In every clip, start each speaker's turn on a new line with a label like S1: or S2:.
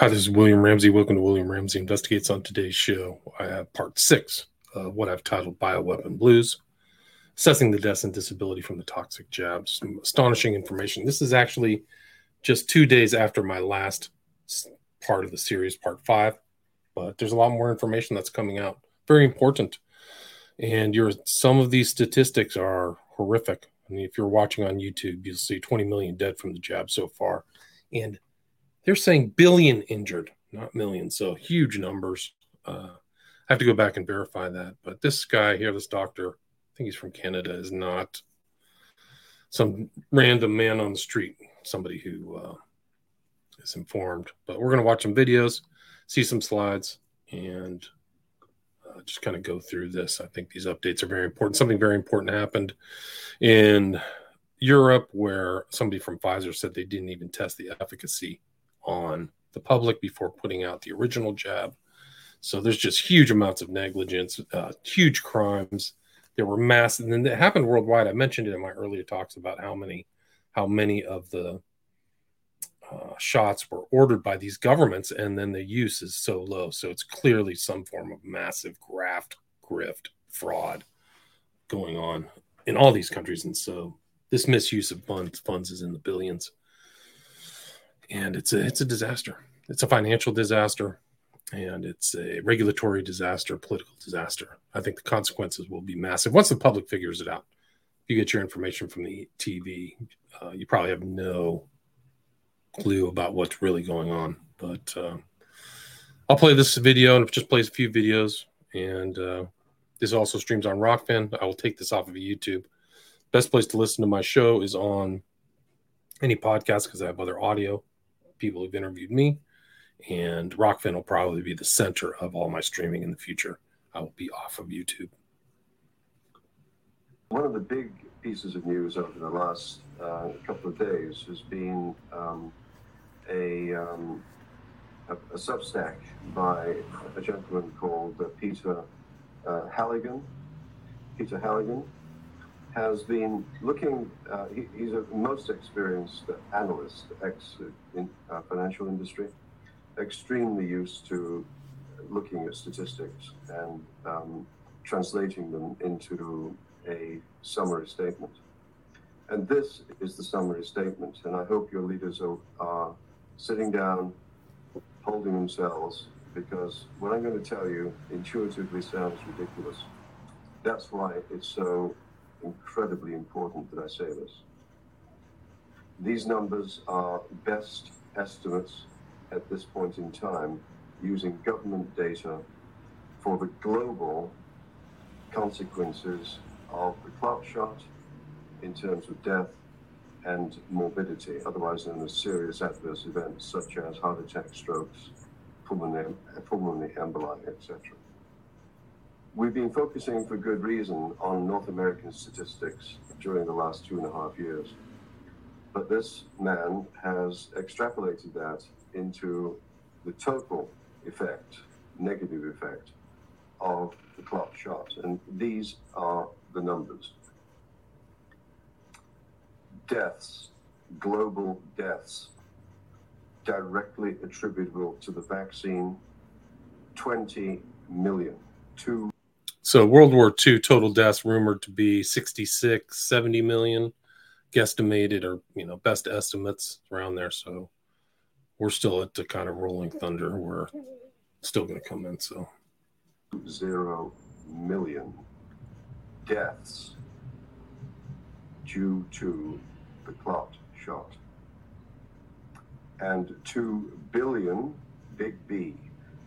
S1: Hi, this is William Ramsey. Welcome to William Ramsey Investigates. On today's show, I have part six of what I've titled Bioweapon Blues Assessing the Deaths and Disability from the Toxic Jabs. Some astonishing information. This is actually just two days after my last part of the series, part five, but there's a lot more information that's coming out. Very important. And your some of these statistics are horrific. I mean, if you're watching on YouTube, you'll see 20 million dead from the jab so far. And they're saying billion injured, not millions. So huge numbers. Uh, I have to go back and verify that. But this guy here, this doctor, I think he's from Canada, is not some random man on the street, somebody who uh, is informed. But we're going to watch some videos, see some slides, and uh, just kind of go through this. I think these updates are very important. Something very important happened in Europe where somebody from Pfizer said they didn't even test the efficacy on the public before putting out the original jab. So there's just huge amounts of negligence, uh, huge crimes. There were massive, and then it happened worldwide. I mentioned it in my earlier talks about how many, how many of the uh, shots were ordered by these governments, and then the use is so low. So it's clearly some form of massive graft, grift, fraud going on in all these countries, and so this misuse of funds funds is in the billions and it's a it's a disaster. It's a financial disaster, and it's a regulatory disaster, political disaster. I think the consequences will be massive once the public figures it out. If you get your information from the TV, uh, you probably have no clue about what's really going on. But uh, I'll play this video, and just plays a few videos, and uh, this also streams on Rokfin. I will take this off of YouTube. Best place to listen to my show is on any podcast because I have other audio people who've interviewed me. And Rokfin will probably be the center of all my streaming in the future. I will be off of YouTube.
S2: One of the big pieces of news over the last uh, couple of days has been um, a, um, a, a, Substack by a gentleman called uh, Peter uh, Halligan. Peter Halligan has been looking, uh, he, he's a most experienced analyst, ex in uh, financial industry, extremely used to looking at statistics and um, translating them into a summary statement. And this is the summary statement. And I hope your leaders are, are sitting down, holding themselves, because what I'm going to tell you intuitively sounds ridiculous. That's why it's so incredibly important that I say this. These numbers are best estimates at this point in time using government data for the global consequences of the clot shot in terms of death and morbidity, otherwise known as serious adverse events such as heart attack, strokes, pulmonary, pulmonary emboli, etc. We've been focusing for good reason on North American statistics during the last two and a half years. But this man has extrapolated that into the total effect, negative effect of the clot shot. And these are the numbers. Deaths, global deaths, directly attributable to the vaccine, 20 million. Two
S1: so World War II total deaths rumored to be 66, 70 million, guesstimated or you know best estimates around there. So we're still at the kind of rolling thunder. We're still going to come in. So
S2: zero million deaths due to the clot shot, and two billion, big B,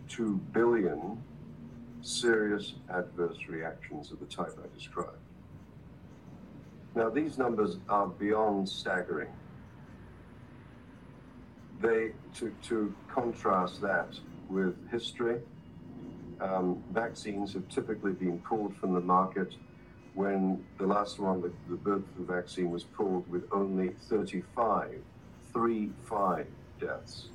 S2: two billion serious adverse reactions of the type I described. Now, these numbers are beyond staggering. They, to, to contrast that with history, um, vaccines have typically been pulled from the market when the last one, the, the vaccine, was pulled with only 35, 35 deaths.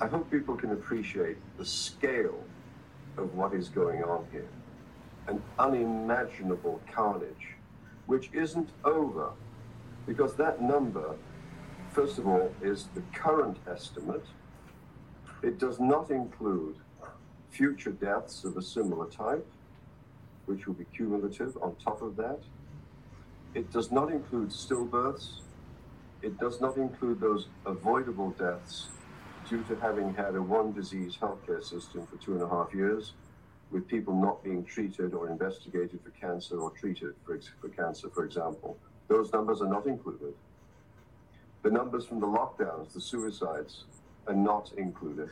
S2: I hope people can appreciate the scale of what is going on here. An unimaginable carnage, which isn't over because that number first of all, is the current estimate. It does not include future deaths of a similar type, which will be cumulative on top of that. It does not include stillbirths. It does not include those avoidable deaths due to having had a one disease healthcare system for two and a half years, with people not being treated or investigated for cancer or treated for, for cancer, for example. Those numbers are not included. The numbers from the lockdowns, the suicides, are not included.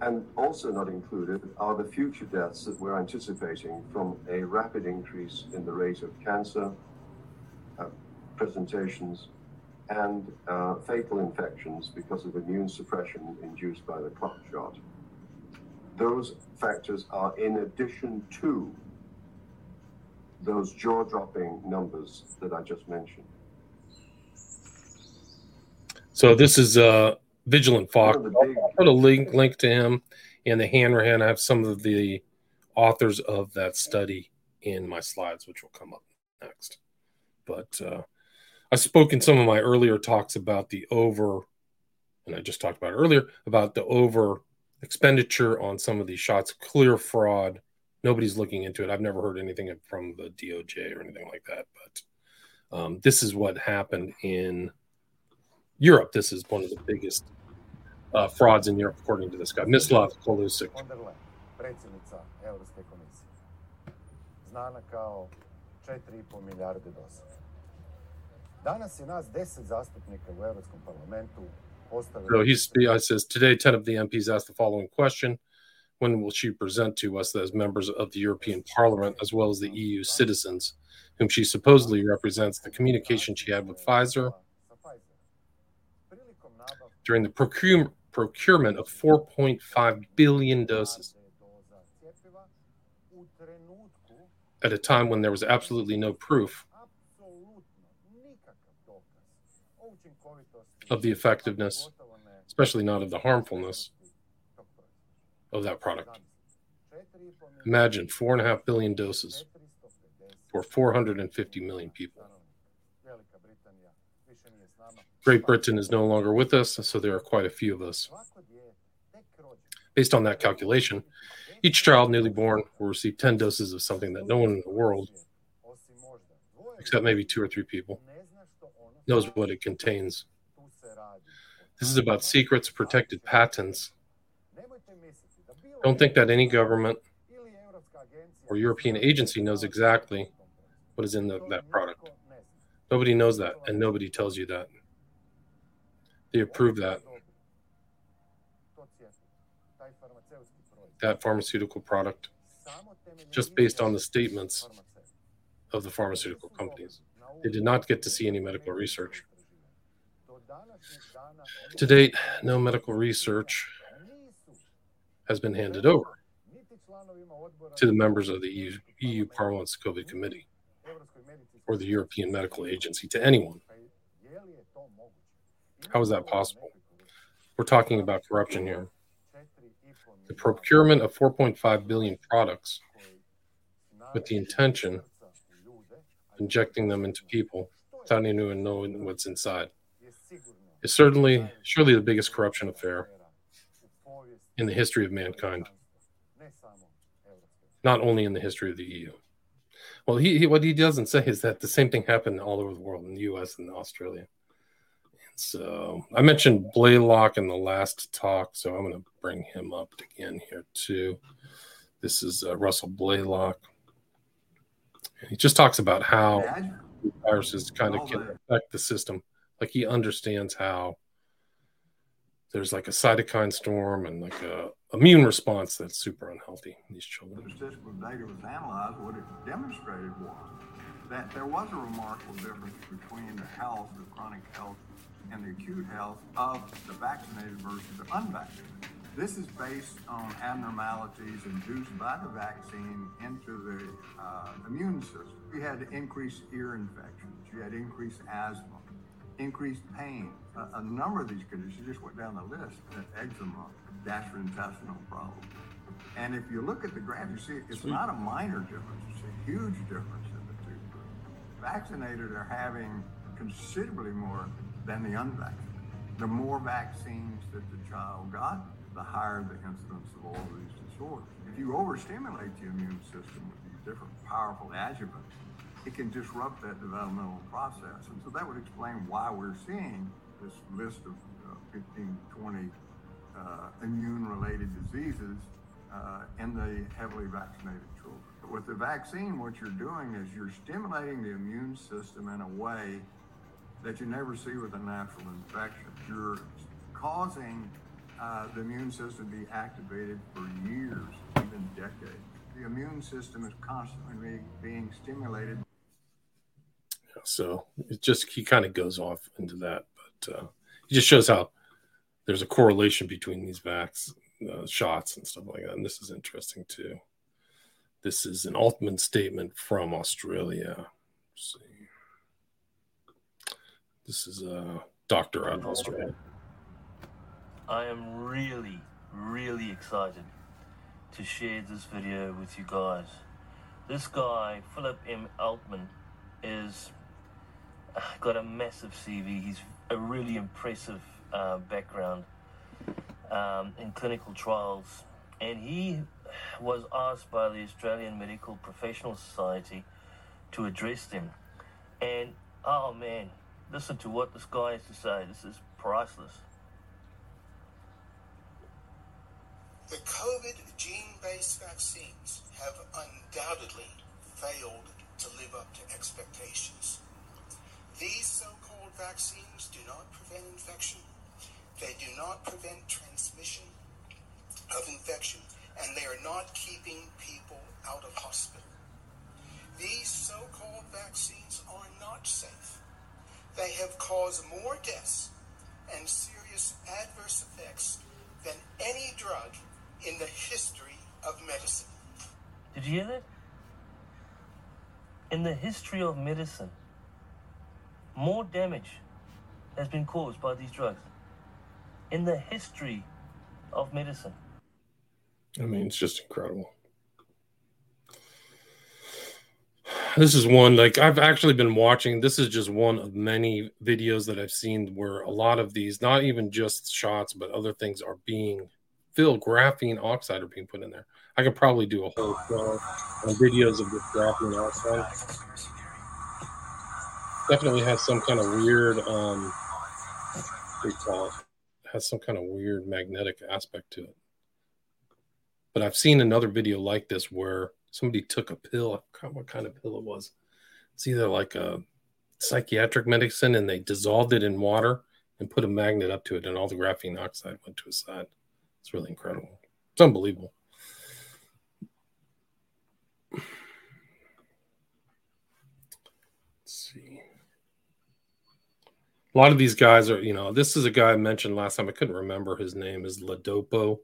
S2: And also not included are the future deaths that we're anticipating from a rapid increase in the rate of cancer uh, presentations and uh, fatal infections because of immune suppression induced by the clock shot. Those factors are in addition to those jaw dropping numbers that I just mentioned.
S1: So this is uh, Vigilant Fox. I'll put a link link to him in the Hanrahan. I have some of the authors of that study in my slides, which will come up next. But uh, I spoke in some of my earlier talks about the over, and I just talked about earlier about the over expenditure on some of these shots, clear fraud. Nobody's looking into it. I've never heard anything from the DOJ or anything like that. But um, this is what happened in Europe, this is one of the biggest uh, frauds in Europe, according to this guy, Mislav
S3: Kolakušić. znana kao 4,5 milijarde. Danas je nas 10 zastupnika u Europskom parlamentu
S1: So he says, today 10 of the MPs asked the following question. When will she present to us as members of the European Parliament, as well as the EU citizens, whom she supposedly represents, the communication she had with Pfizer during the procure, procurement of 4.5 billion doses at a time when there was absolutely no proof of the effectiveness, especially not of the harmfulness of that product. Imagine four and a half billion doses for 450 million people. Great Britain is no longer with us, so there are quite a few of us. Based on that calculation, each child newly born will receive 10 doses of something that no one in the world, except maybe two or three people, knows what it contains. This is about secrets, protected patents. Don't think that any government or European agency knows exactly what is in the, that product. Nobody knows that, and nobody tells you that. They approve that. That pharmaceutical product, just based on the statements of the pharmaceutical companies. They did not get to see any medical research. To date, no medical research has been handed over to the members of the EU, EU Parliament's COVID Committee or the European Medical Agency, to anyone. How is that possible? We're talking about corruption here. The procurement of 4.5 billion products with the intention of injecting them into people without anyone knowing what's inside is certainly, surely the biggest corruption affair in the history of mankind, not only in the history of the EU. Well, he, he, what he doesn't say is that the same thing happened all over the world in the U.S. and Australia. And so I mentioned Blaylock in the last talk, so I'm going to bring him up again here too. This is uh, Russell Blaylock. he just talks about how viruses kind of can affect the system. Like he understands how there's like a cytokine storm and like a immune response that's super unhealthy in these children.
S4: The statistical data was analyzed. What it demonstrated was that there was a remarkable difference between the health, the chronic health and the acute health of the vaccinated versus the unvaccinated. This is based on abnormalities induced by the vaccine into the uh, immune system. You had increased ear infections, you had increased asthma, increased pain. A, a number of these conditions just went down the list eczema, gastrointestinal problems. And if you look at the graph, you see it's Sweet. not a minor difference, it's a huge difference in the two groups. Vaccinated are having considerably more than the unvaccinated. The more vaccines that the child got, the higher the incidence of all of these disorders. If you overstimulate the immune system with these different powerful adjuvants, it can disrupt that developmental process. And so that would explain why we're seeing this list of uh, 15, 20 uh, immune related diseases uh, in the heavily vaccinated children. But with the vaccine, what you're doing is you're stimulating the immune system in a way that you never see with a natural infection. You're causing uh, the immune system to be activated for years, even decades. The immune system is constantly being stimulated.
S1: So it just he kind of goes off into that, but uh, it just shows how there's a correlation between these vax uh, shots and stuff like that. And this is interesting too. This is an Altman statement from Australia. Let's see. This is a uh, doctor out of Australia.
S5: I am really, really excited to share this video with you guys. This guy, Philip M. Altman, is got a massive CV. He's a really impressive uh, background um, in clinical trials, and he was asked by the Australian Medical Professional Society to address them. And oh man, listen to what this guy has to say. This is priceless.
S6: The COVID gene based vaccines have undoubtedly failed to live up to expectations. These so called vaccines do not prevent infection, they do not prevent transmission of infection, and they are not keeping people out of hospital. These so called vaccines are not safe. They have caused more deaths and serious adverse effects than any drug in the history of medicine.
S5: Did you hear that? In the history of medicine, more damage has been caused by these drugs in the history of medicine.
S1: I mean, it's just incredible. This is one like I've actually been watching. This is just one of many videos that I've seen where a lot of these, not even just shots, but other things are being filled. Graphene oxide are being put in there. I could probably do a whole show on videos of this graphene oxide. Definitely has some kind of weird, um, call it? has some kind of weird magnetic aspect to it. But I've seen another video like this where somebody took a pill. I forgot what kind of pill it was. It's either like a psychiatric medicine and they dissolved it in water and put a magnet up to it, and all the graphene oxide went to his side. It's really incredible. It's unbelievable. Let's see a lot of these guys are, you know, this is a guy I mentioned last time. I couldn't remember his name is Ladapo,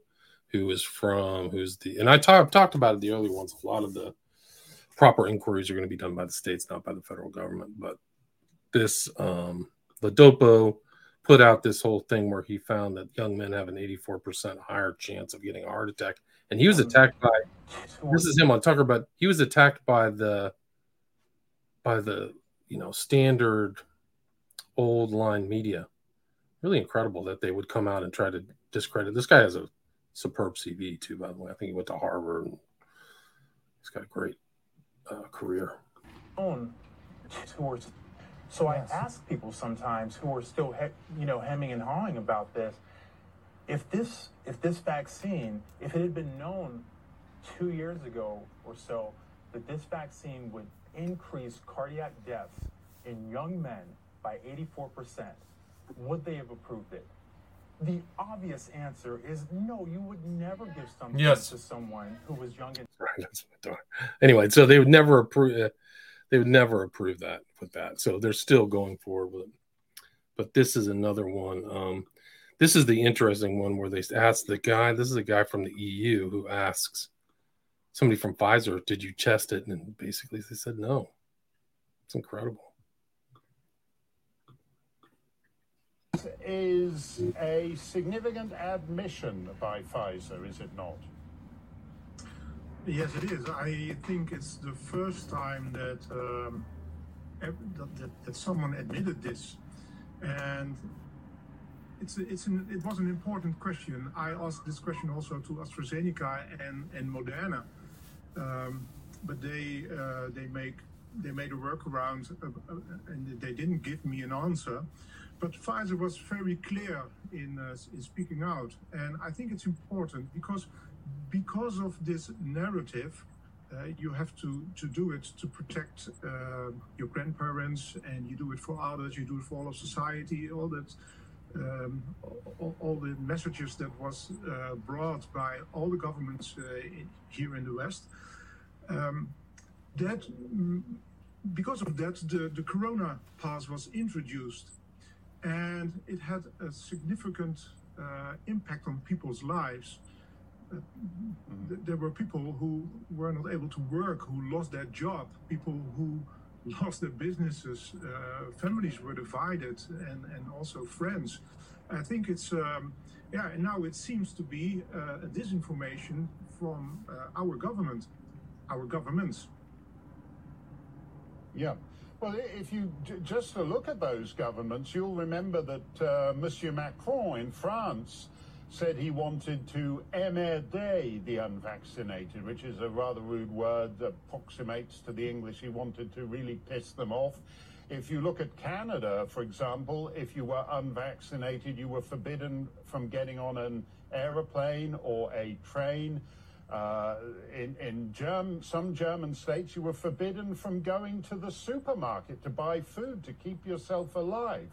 S1: who is from, who's the, and I talk, talked about it the early ones. A lot of the proper inquiries are going to be done by the states, not by the federal government. But this um, Ladapo put out this whole thing where he found that young men have an 84% higher chance of getting a heart attack. And he was attacked by, this is him on Tucker, but he was attacked by the, by the, you know, standard old line media. Really incredible that they would come out and try to discredit. This guy has a superb CV too, by the way. I think he went to Harvard. And he's got a great uh, career.
S7: So I ask people sometimes who are still, he- you know, hemming and hawing about this. If this, if this vaccine, if it had been known two years ago or so that this vaccine would increase cardiac deaths in young men by 84%, would they have approved it? The obvious answer is no, you would never give something
S1: Yes.
S7: to someone who was young and
S1: Right, that's my daughter. Anyway, so they would never approve. Uh, they would never approve that with that. So they're still going forward with it. But this is another one. Um, this is the interesting one where they ask the guy. This is a guy from the EU who asks somebody from Pfizer, "Did you test it?" And basically, they said no. It's incredible.
S8: Is a significant admission by Pfizer, is it not?
S9: Yes, it is. I think it's the first time that um, that, that, that someone admitted this, and it's it's an, it was an important question. I asked this question also to AstraZeneca and and Moderna, um, but they uh, they make they made a workaround uh, uh, and they didn't give me an answer. But Pfizer was very clear in, uh, in speaking out, and I think it's important because because of this narrative, uh, you have to, to do it to protect uh, your grandparents, and you do it for others, you do it for all of society, all that, um, all, all, the messages that was uh, brought by all the governments uh, in, here in the West. Um, that mm, because of that, the, the Corona pass was introduced, and it had a significant uh, impact on people's lives mm-hmm. there were people who were not able to work, who lost their job, people who lost their businesses, uh, families were divided, and, and also friends. I think it's, um, yeah, and now it seems to be uh, a disinformation from uh, our government, our governments.
S8: Yeah. Well, if you just look at those governments, you'll remember that uh, Monsieur Macron in France said he wanted to emmerder the unvaccinated, which is a rather rude word that approximates to the English. He wanted to really piss them off. If you look at Canada, for example, if you were unvaccinated, you were forbidden from getting on an aeroplane or a train. Uh, in in Germ- some German states, you were forbidden from going to the supermarket to buy food to keep yourself alive.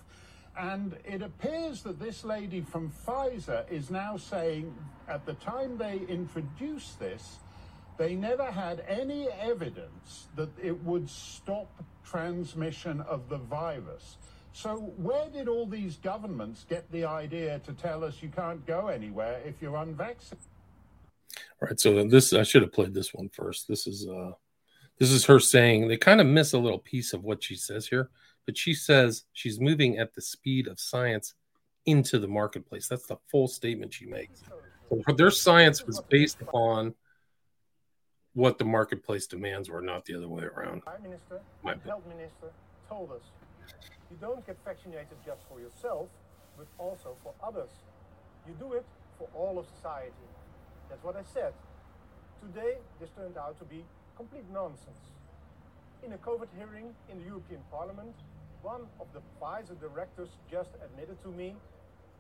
S8: And it appears that this lady from Pfizer is now saying at the time they introduced this, they never had any evidence that it would stop transmission of the virus. So, where did all these governments get the idea to tell us you can't go anywhere if you're unvaccinated?
S1: Right. So this I should have played this one first. This is uh this is her saying they kind of miss a little piece of what she says here but she says she's moving at the speed of science into the marketplace. That's the full statement she makes. So their science was based upon what the marketplace demands were, not the other way around.
S10: Prime Minister, My Health Minister told us you don't get vaccinated just for yourself, but also for others. You do it for all of society. That's what I said. Today, this turned out to be complete nonsense. In a COVID hearing in the European Parliament, one of the Pfizer directors just admitted to me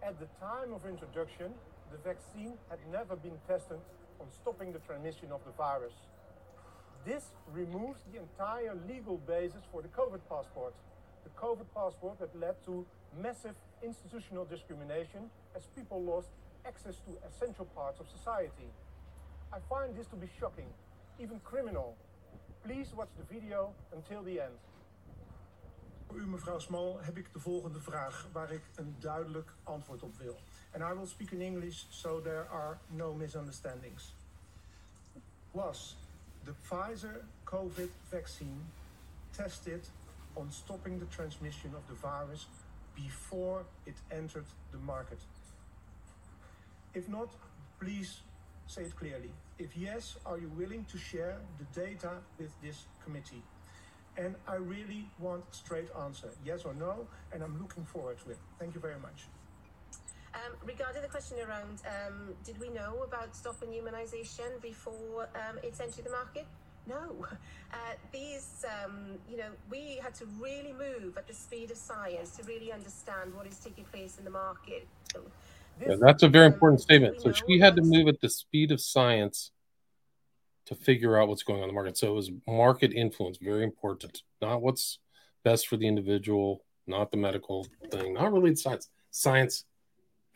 S10: at the time of introduction, the vaccine had never been tested on stopping the transmission of the virus. This removes the entire legal basis for the COVID passport. The COVID passport that led to massive institutional discrimination as people lost access to essential parts of society. I find this to be shocking, even criminal. Please watch the video until the end.
S9: U, mevrouw Small, heb ik de volgende vraag waar ik een duidelijk antwoord op wil. And I will speak in English so there are no misunderstandings. Was the Pfizer COVID vaccine tested on stopping the transmission of the virus before it entered the market? If not, please say it clearly. If yes, are you willing to share the data with this committee? And I really want a straight answer, yes or no, and I'm looking forward to it. Thank you very much.
S11: Um, regarding the question around, um, did we know about stopping humanisation before um, it's entered the market? No. Uh, these, um, you know, we had to really move at the speed of science to really understand what is taking place in the market.
S1: Yeah, that's a very important statement. So she had to move at the speed of science to figure out what's going on in the market. So it was market influence, very important. Not what's best for the individual, not the medical thing, not really science. Science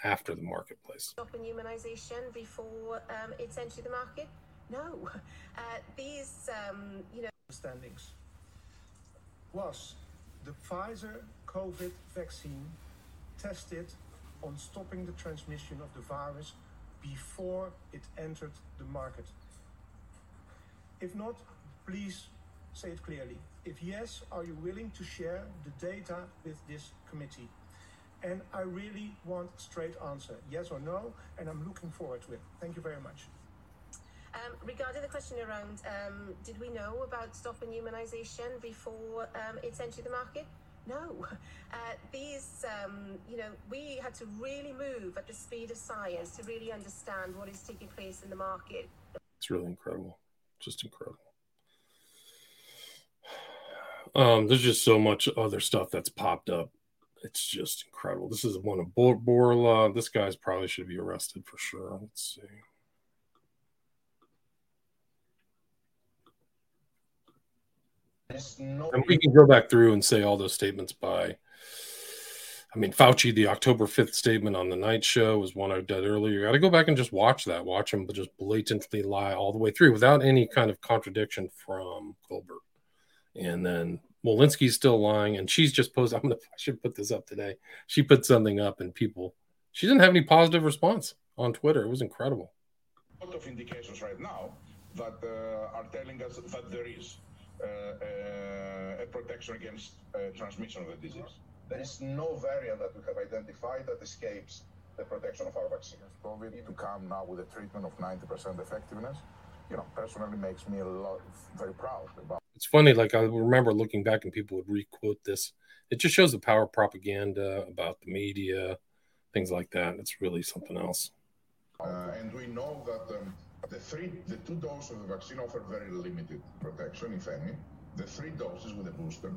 S1: after the marketplace.
S11: Stopping humanization before um, it's entered the market? No. Uh, these, um, you know.
S9: Standings was the Pfizer COVID vaccine tested on stopping the transmission of the virus before it entered the market? If not, please say it clearly. If yes, are you willing to share the data with this committee? And I really want straight answer, yes or no, and I'm looking forward to it. Thank you very much.
S11: Um, regarding the question around, um, did we know about stopping humanisation before um, entered the market? No. Uh, these, um, you know, we had to really move at the speed of science to really understand what is taking place in the market.
S1: It's really incredible. Just incredible. Um, there's just so much other stuff that's popped up. It's just incredible. This is one of Bor- Bourla. This guy's probably should be arrested for sure. Let's see. And we can go back through and say all those statements by. I mean, Fauci, the October 5th statement on the night show was one I did earlier. You got to go back and just watch that. Watch him just blatantly lie all the way through without any kind of contradiction from Goldberg. And then Walensky's still lying, and she's just posted. I'm gonna. I should put this up today. She put something up, and people. She didn't have any positive response on Twitter. It was incredible.
S12: A lot of indications right now that uh, are telling us that there is a protection against uh, transmission of the disease. There is no variant that we have identified that escapes the protection of our vaccine.
S13: COVID to come now with a treatment of 90% effectiveness, you know, personally makes me a lot very proud about.
S1: It's funny, like I remember looking back and people would requote this. It just shows the power of propaganda about the media, things like that. It's really something else.
S12: Uh, and we know that um, the three, the two doses of the vaccine offer very limited protection, if any. The three doses with a booster,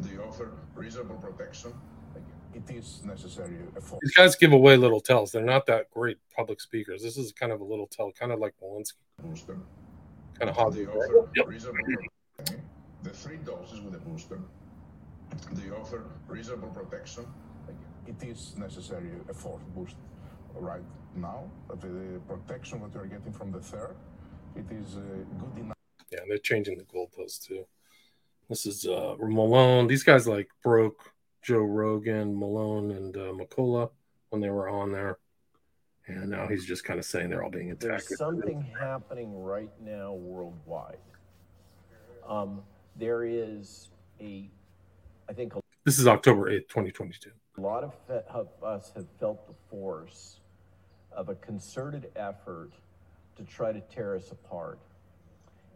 S12: they offer reasonable protection.
S13: It is necessary. For-
S1: These guys give away little tells. They're not that great public speakers. This is kind of a little tell, kind of like Walensky.
S12: Booster.
S1: Kind of hard.
S12: They offer reasonable protection. The three doses with a booster, they offer reasonable protection.
S13: It is necessary a fourth boost right now, but the protection that you are getting from the third, it is uh, good enough.
S1: Yeah, they're changing the goalposts too. This is uh, Malone. These guys like broke Joe Rogan, Malone, and uh, McCullough when they were on there, and now he's just kind of saying they're all being attacked.
S14: There's something happening right now worldwide. Um, there is a, I think, a
S1: This is October eighth, twenty twenty two.
S14: a lot of, of us have felt the force of a concerted effort to try to tear us apart.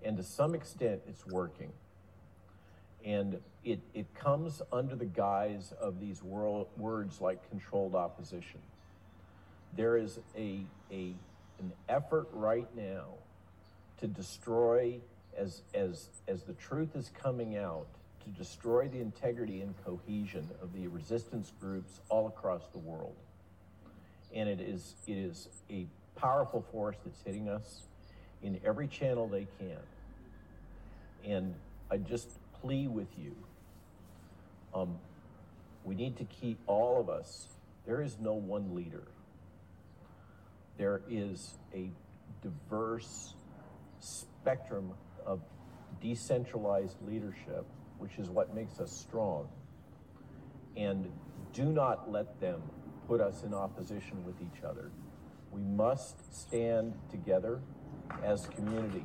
S14: And to some extent, it's working. And it, it comes under the guise of these world, words like controlled opposition. There is a, a, an effort right now to destroy, as, as, as the truth is coming out, to destroy the integrity and cohesion of the resistance groups all across the world. And it is, it is a powerful force that's hitting us in every channel they can. And I just plea with you. Um, we need to keep all of us. There is no one leader. There is a diverse spectrum of decentralized leadership, which is what makes us strong. And do not let them put us in opposition with each other. We must stand together as community.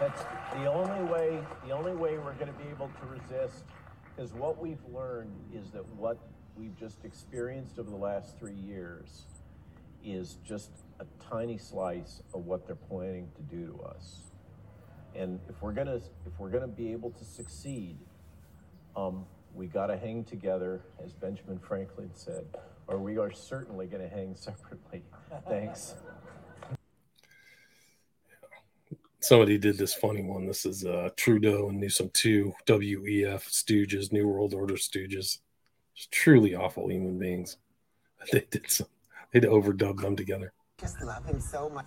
S14: That's the only way, the only way we're going to be able to resist, because what we've learned is that what we've just experienced over the last three years is just a tiny slice of what they're planning to do to us. And if we're gonna, if we're gonna be able to succeed, um, we gotta hang together, as Benjamin Franklin said, or we are certainly gonna hang separately. Thanks.
S1: Somebody did this funny one. This is uh, Trudeau and Newsom two WEF Stooges, New World Order Stooges. Just truly awful human beings. They did some. They'd overdub them together.
S15: Just love him so much.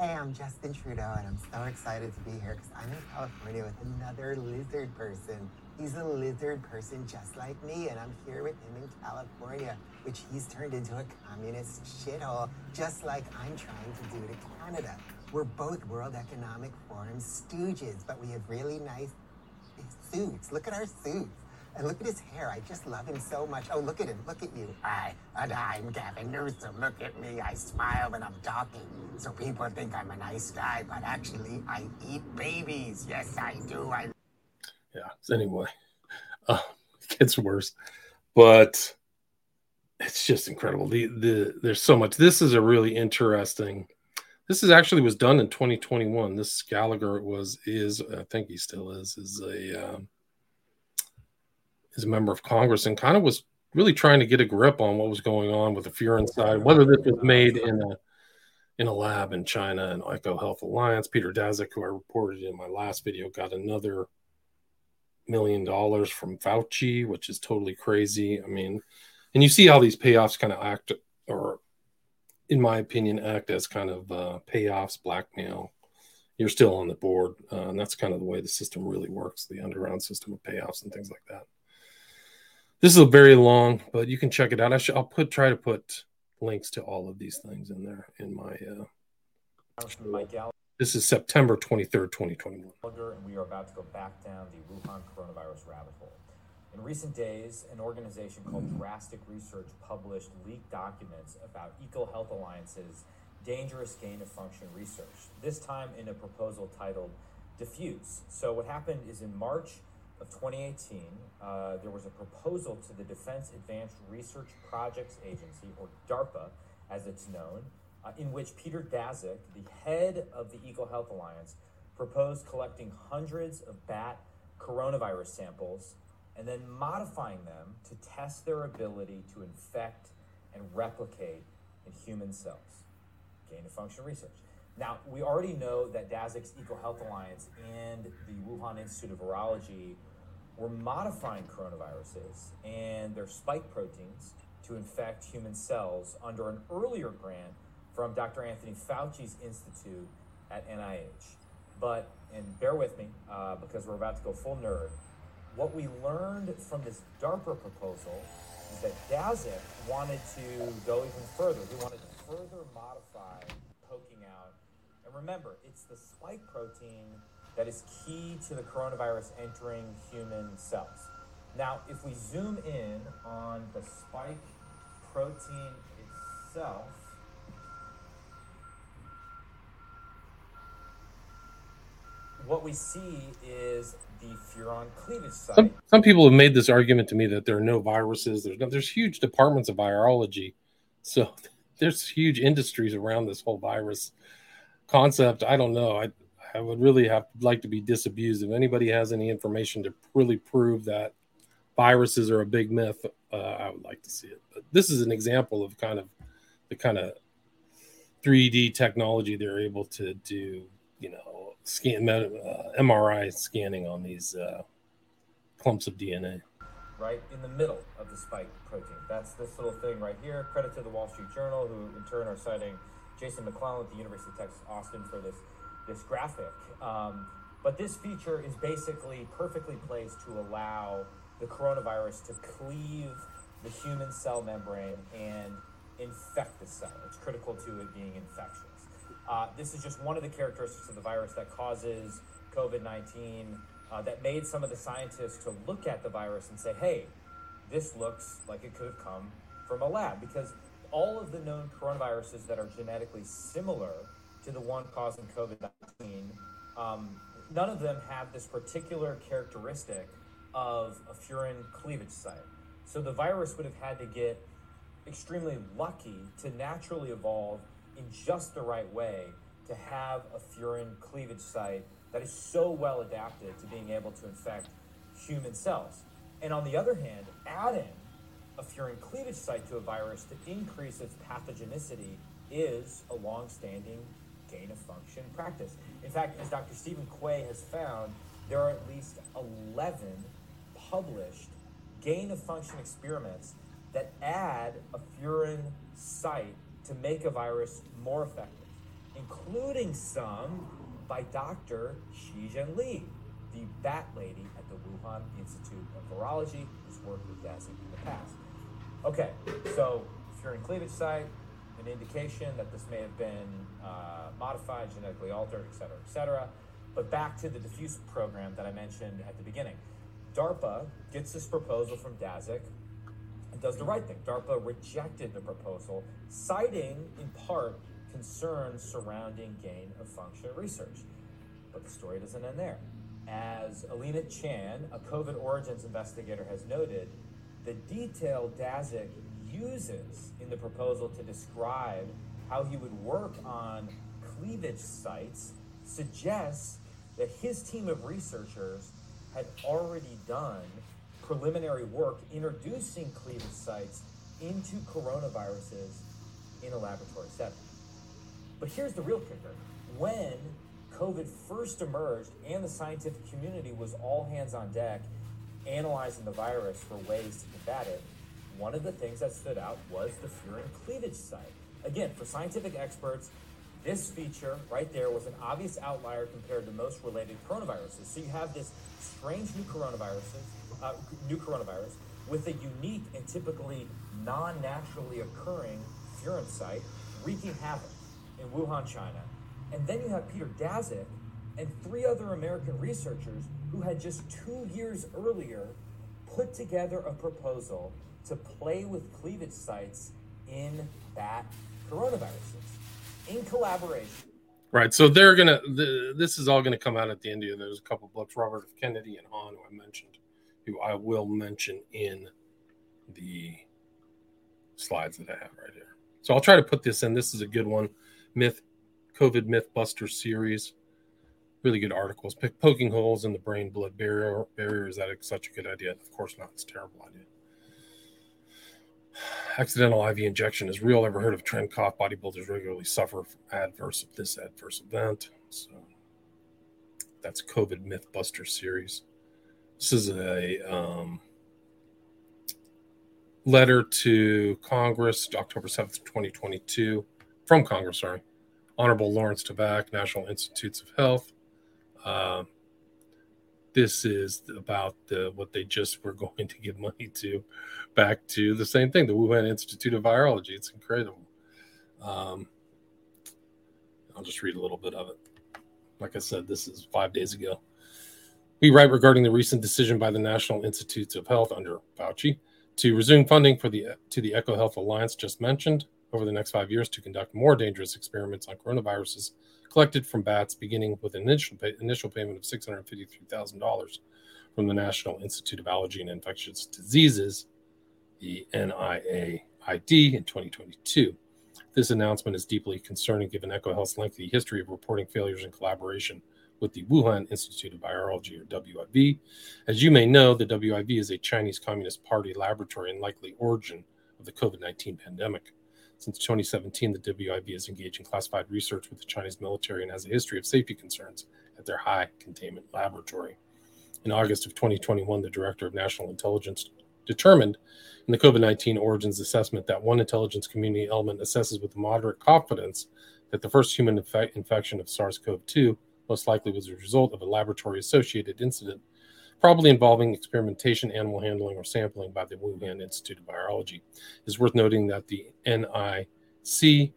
S15: Hey, I'm Justin Trudeau, and I'm so excited to be here because I'm in California with another lizard person. He's a lizard person just like me, and I'm here with him in California, which he's turned into a communist shithole, just like I'm trying to do to Canada. We're both World Economic Forum stooges, but we have really nice suits. Look at our suits. And look at his hair. I just love him so much. Oh, look at him. Look at you. I, and I'm Gavin Newsom. Look at me. I smile when I'm talking. So people think I'm a nice guy, but actually, I eat babies. Yes, I do. I
S1: Yeah. Anyway, uh, it gets worse. But it's just incredible. The the there's so much. This is a really interesting. This is actually was done in 2021. This Gallagher was is I think he still is is a um, is a member of Congress and kind of was really trying to get a grip on what was going on with the furin side, whether this was made in a in a lab in China and Eco Health Alliance. Peter Daszak, who I reported in my last video, got another million dollars from Fauci, which is totally crazy. I mean, and you see how these payoffs kind of act, or in my opinion, act as kind of uh, payoffs, blackmail. You're still on the board, uh, and that's kind of the way the system really works the underground system of payoffs and things like that. This is a very long, but you can check it out. I should, I'll put try to put links to all of these things in there in my. Uh. This is September 23rd, 2021.
S16: And we are about to go back down the Wuhan coronavirus rabbit hole. In recent days, an organization called Drastic Research published leaked documents about EcoHealth Alliance's dangerous gain of function research, this time in a proposal titled DEFUSE. So, what happened is in March of 2018, uh, there was a proposal to the Defense Advanced Research Projects Agency, or DARPA as it's known, uh, in which Peter Daszak, the head of the EcoHealth Alliance, proposed collecting hundreds of bat coronavirus samples and then modifying them to test their ability to infect and replicate in human cells. Gain of function research. Now, we already know that Daszak's EcoHealth Alliance and the Wuhan Institute of Virology were modifying coronaviruses and their spike proteins to infect human cells under an earlier grant from Dr. Anthony Fauci's institute at NIH. But, and bear with me uh, because we're about to go full nerd, what we learned from this DARPA proposal is that Daszak wanted to go even further. He wanted to further modify poking out. And remember, it's the spike protein that is key to the coronavirus entering human cells. Now, if we zoom in on the spike protein itself, what we see is the furin cleavage site.
S1: Some, some people have made this argument to me that there are no viruses. There's no, there's huge departments of virology, so there's huge industries around this whole virus concept. I don't know. I I would really have like to be disabused. If anybody has any information to really prove that viruses are a big myth, uh, I would like to see it. But this is an example of kind of the kind of 3D technology they're able to do. You know, scan uh, MRI scanning on these uh, clumps of DNA.
S16: Right in the middle of the spike protein. That's this little thing right here. Credit to the Wall Street Journal, who in turn are citing Jason McLellan at the University of Texas Austin for this this graphic. Um, but this feature is basically perfectly placed to allow the coronavirus to cleave the human cell membrane and infect the cell. It's critical to it being infectious. Uh, this is just one of the characteristics of the virus that causes COVID 19 uh, that made some of the scientists to look at the virus and say, hey, this looks like it could have come from a lab because all of the known coronaviruses that are genetically similar to the one causing COVID 19, um, none of them have this particular characteristic of a furin cleavage site. So the virus would have had to get extremely lucky to naturally evolve in just the right way to have a furin cleavage site that is so well adapted to being able to infect human cells. And on the other hand, adding a furin cleavage site to a virus to increase its pathogenicity is a long-standing gain of function practice. In fact, as Dr. Steven Quay has found, there are at least 11 published gain of function experiments that add a furin site to make a virus more effective, including some by Dr. Shi Zhengli, the bat lady at the Wuhan Institute of Virology, who's worked with Daszak in the past. Okay, so if you're in cleavage site, an indication that this may have been uh, modified, genetically altered, et cetera, et cetera. But back to the DEFUSE program that I mentioned at the beginning. DARPA gets this proposal from Daszak, does the right thing. DARPA rejected the proposal, citing in part concerns surrounding gain of function research. But the story doesn't end there. As Alina Chan, a COVID origins investigator, has noted, the detail Daszak uses in the proposal to describe how he would work on cleavage sites suggests that his team of researchers had already done preliminary work introducing cleavage sites into coronaviruses in a laboratory setting. But here's the real kicker. When COVID first emerged and the scientific community was all hands on deck analyzing the virus for ways to combat it, one of the things that stood out was the furin cleavage site. Again, for scientific experts, this feature right there was an obvious outlier compared to most related coronaviruses. So you have this strange new coronaviruses, uh, new coronavirus with a unique and typically non-naturally occurring furin site wreaking havoc in Wuhan, China. And then you have Peter Daszak and three other American researchers who had just two years earlier put together a proposal to play with cleavage sites in bat coronaviruses in collaboration.
S1: Right. So they're gonna. This is all gonna come out at the end of There's a couple books, Robert F. Kennedy and Hahn, who I mentioned, who I will mention in the slides that I have right here. So I'll try to put this in. This is a good one. Myth, COVID Myth Buster series. Really good articles. Poking holes in the brain blood barrier. Barrier is that such a good idea? Of course not. It's a terrible idea. Accidental IV injection is real. Ever heard of tren cough? Bodybuilders regularly suffer from adverse this adverse event. So that's COVID MythBuster series. This is a um, letter to Congress, October 7th, 2022, from Congress, sorry. Honorable Lawrence Tabak, National Institutes of Health. Uh, this is about the, what they just were going to give money to back to the same thing the wuhan institute of virology it's incredible um, i'll just read a little bit of it like i said this is five days ago we write regarding the recent decision by the national institutes of health under fauci to resume funding for the to the ecohealth alliance just mentioned over the next five years to conduct more dangerous experiments on coronaviruses collected from bats, beginning with an initial, pay, initial payment of $653,000 from the National Institute of Allergy and Infectious Diseases, the NIAID, in 2022. This announcement is deeply concerning given EcoHealth's lengthy history of reporting failures in collaboration with the Wuhan Institute of Virology, or WIV. As you may know, the WIV is a Chinese Communist Party laboratory and likely origin of the COVID 19 pandemic. Since 2017, the WIV has engaged in classified research with the Chinese military and has a history of safety concerns at their high containment laboratory. In August of 2021, the Director of National Intelligence determined in the COVID 19 origins assessment that one intelligence community element assesses with moderate confidence that the first human inf- infection of SARS CoV 2 most likely was a result of a laboratory associated incident probably involving experimentation, animal handling, or sampling by the Wuhan Institute of Virology. It's worth noting that the NIC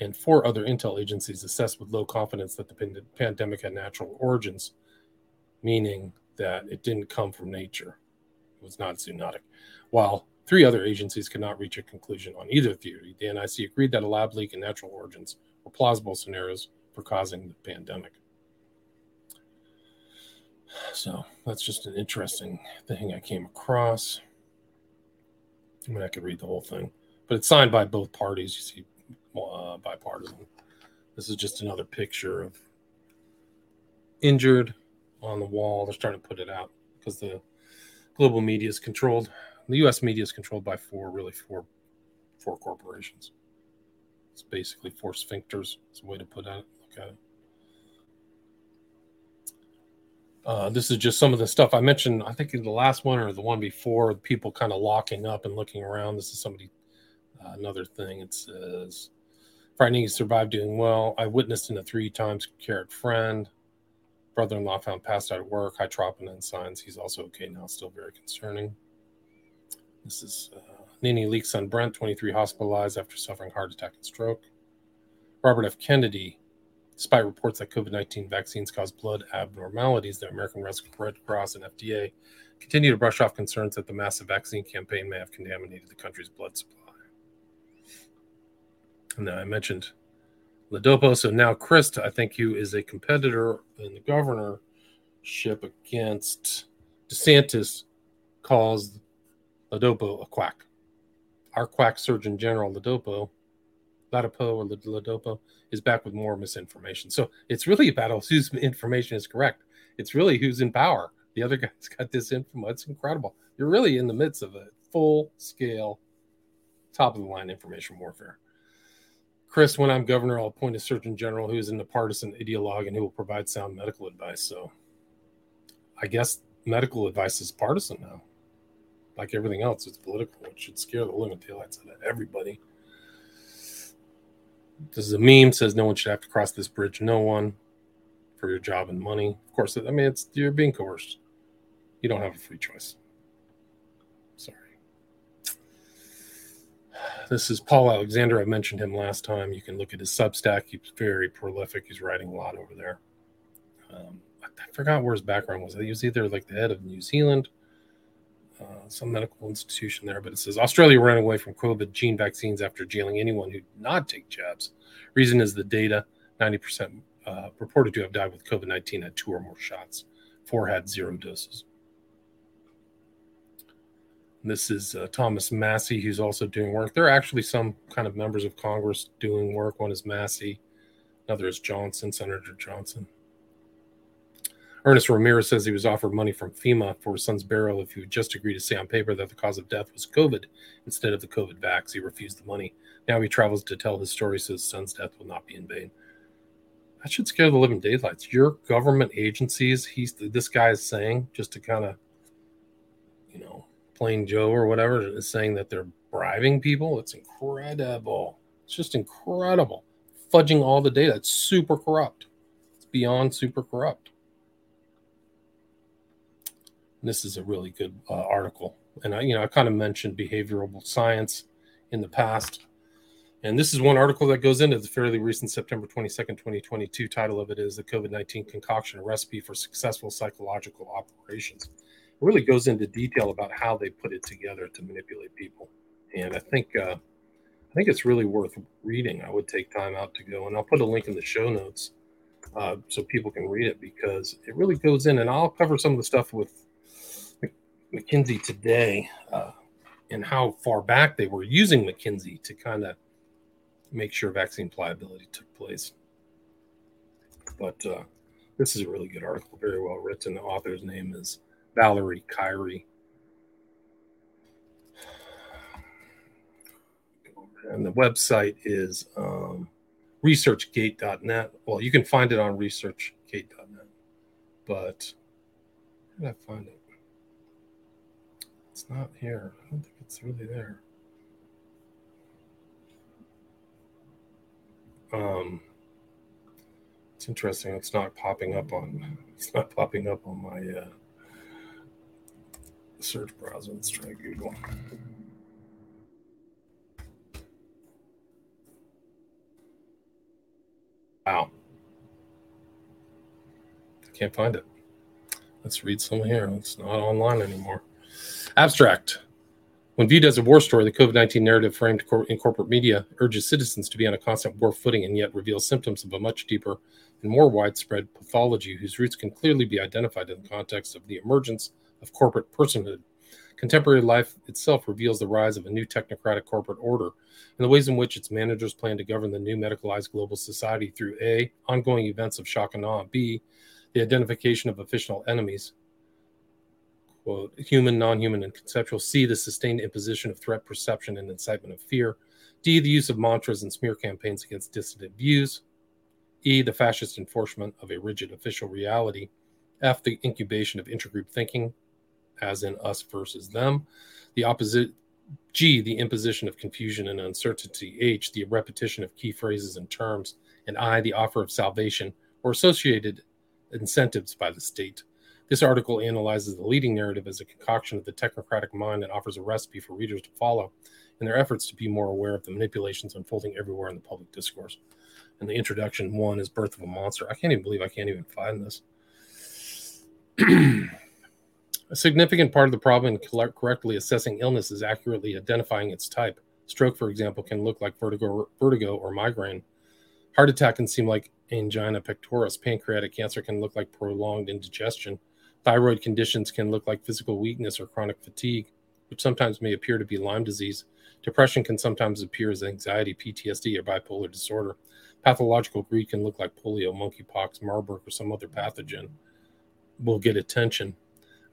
S1: and four other intel agencies assessed with low confidence that the pandemic had natural origins, meaning that it didn't come from nature. It was not zoonotic. While three other agencies could not reach a conclusion on either theory, the NIC agreed that a lab leak and natural origins were plausible scenarios for causing the pandemic. So that's just an interesting thing I came across. I mean, I could read the whole thing, but it's signed by both parties. You see, uh, bipartisan. This is just another picture of injured on the wall. They're starting to put it out because the global media is controlled. The U.S. media is controlled by four, really four, four corporations. It's basically four sphincters. It's a way to put it. Look at it. Uh, this is just some of the stuff I mentioned. I think in the last one or the one before, people kind of locking up and looking around. This is somebody, uh, another thing. It says, frightening, he survived doing well. I witnessed in a three times cared friend. Brother in law found passed out at work, high troponin signs. He's also okay now, still very concerning. This is uh, Nene Leakes' son Brent, 23, hospitalized after suffering heart attack and stroke. Robert F. Kennedy, Despite reports that COVID 19 vaccines cause blood abnormalities, the American Red Cross and FDA continue to brush off concerns that the massive vaccine campaign may have contaminated the country's blood supply. And I mentioned Ladopo. So now Crist, I think, who is a competitor in the governorship against DeSantis, calls Ladopo a quack. our quack surgeon general, Ladopo, Ladapo or Ladopo, is back with more misinformation. So it's really about whose information is correct. It's really who's in power. The other guy's got this info. It's incredible. You're really in the midst of a full scale, top of the line information warfare. Crist, when I'm governor, I'll appoint a surgeon general who is in the partisan ideologue and who will provide sound medical advice. So I guess medical advice is partisan now. Like everything else, it's political. It should scare the living daylights out of everybody. This is a meme says no one should have to cross this bridge. No one for your job and money. Of course, I mean it's you're being coerced. You don't have a free choice. Sorry. This is Paul Alexander. I mentioned him last time. You can look at his Substack. He's very prolific. He's writing a lot over there. Um, I forgot where his background was. He was either like the head of New Zealand, uh, some medical institution there, but it says Australia ran away from COVID gene vaccines after jailing anyone who did not take jabs. Reason is the data 90% uh, reported to have died with COVID 19 had two or more shots, four had zero doses. This is uh, Thomas Massie, who's also doing work. There are actually some kind of members of Congress doing work. One is Massie, another is Johnson, Senator Johnson. Ernest Ramirez says he was offered money from FEMA for his son's burial if he would just agree to say on paper that the cause of death was COVID instead of the COVID vax. He refused the money. Now he travels to tell his story so his son's death will not be in vain. That should scare the living daylights. Your government agencies, he's this guy is saying, just to kind of, you know, plain Joe or whatever, is saying that they're bribing people. It's incredible. It's just incredible. Fudging all the data. It's super corrupt. It's beyond super corrupt. This is a really good uh, article, and I, you know, I kind of mentioned behavioral science in the past, and this is one article that goes into the fairly recent September twenty second, twenty twenty two. Title of it is the COVID nineteen concoction: a recipe for successful psychological operations. It really goes into detail about how they put it together to manipulate people, and I think uh, I think it's really worth reading. I would take time out to go, and I'll put a link in the show notes uh, so people can read it because it really goes in. And I'll cover some of the stuff with McKinsey today uh, and how far back they were using McKinsey to kind of make sure vaccine pliability took place. But uh, this is a really good article, very well written. The author's name is Valerie Kyrie. And the website is um, researchgate.net. Well, you can find it on researchgate.net, but where did I find it? It's not here. I don't think it's really there. Um, it's interesting. It's not popping up on. It's not popping up on my uh, search browser. Let's try Google. Wow. I can't find it. Let's read some here. It's not online anymore. Abstract. When viewed as a war story, the COVID 19 narrative framed in corporate media urges citizens to be on a constant war footing and yet reveals symptoms of a much deeper and more widespread pathology whose roots can clearly be identified in the context of the emergence of corporate personhood. Contemporary life itself reveals the rise of a new technocratic corporate order and the ways in which its managers plan to govern the new medicalized global society through A, ongoing events of shock and awe, B, the identification of official enemies, quote, human, non human, and conceptual. C, the sustained imposition of threat perception and incitement of fear. D, the use of mantras and smear campaigns against dissident views. E, the fascist enforcement of a rigid official reality. F, the incubation of intergroup thinking, as in us versus them. The opposite. G, the imposition of confusion and uncertainty. H, the repetition of key phrases and terms. And I, the offer of salvation or associated incentives by the state. This article analyzes the leading narrative as a concoction of the technocratic mind and offers a recipe for readers to follow in their efforts to be more aware of the manipulations unfolding everywhere in the public discourse. And the introduction one is Birth of a Monster. I can't even believe I can't even find this. a significant part of the problem in correctly assessing illness is accurately identifying its type. Stroke, for example, can look like vertigo, vertigo or migraine. Heart attack can seem like angina pectoris. Pancreatic cancer can look like prolonged indigestion. Thyroid conditions can look like physical weakness or chronic fatigue. which sometimes may appear to be Lyme disease. Depression can sometimes appear as anxiety, PTSD, or bipolar disorder. Pathological greed can look like polio, monkeypox, Marburg, or some other pathogen. Will get attention.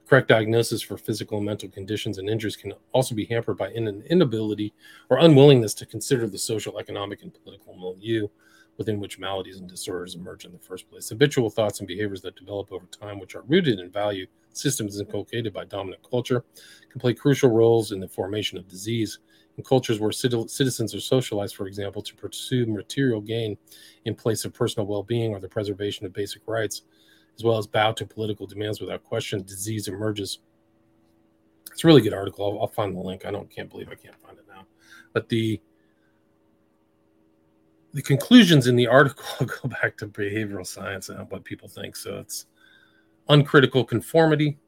S1: Correct diagnosis for physical and mental conditions and injuries can also be hampered by an inability or unwillingness to consider the social, economic, and political milieu within which maladies and disorders emerge in the first place. Habitual thoughts and behaviors that develop over time, which are rooted in value systems inculcated by dominant culture, can play crucial roles in the formation of disease. In cultures where citizens are socialized, for example, to pursue material gain in place of personal well being or the preservation of basic rights, as well as bow to political demands without question, disease emerges. It's a really good article. I'll, I'll find the link. I don't can't believe I can't find it now. But the the conclusions in the article go back to behavioral science and what people think. So it's uncritical conformity.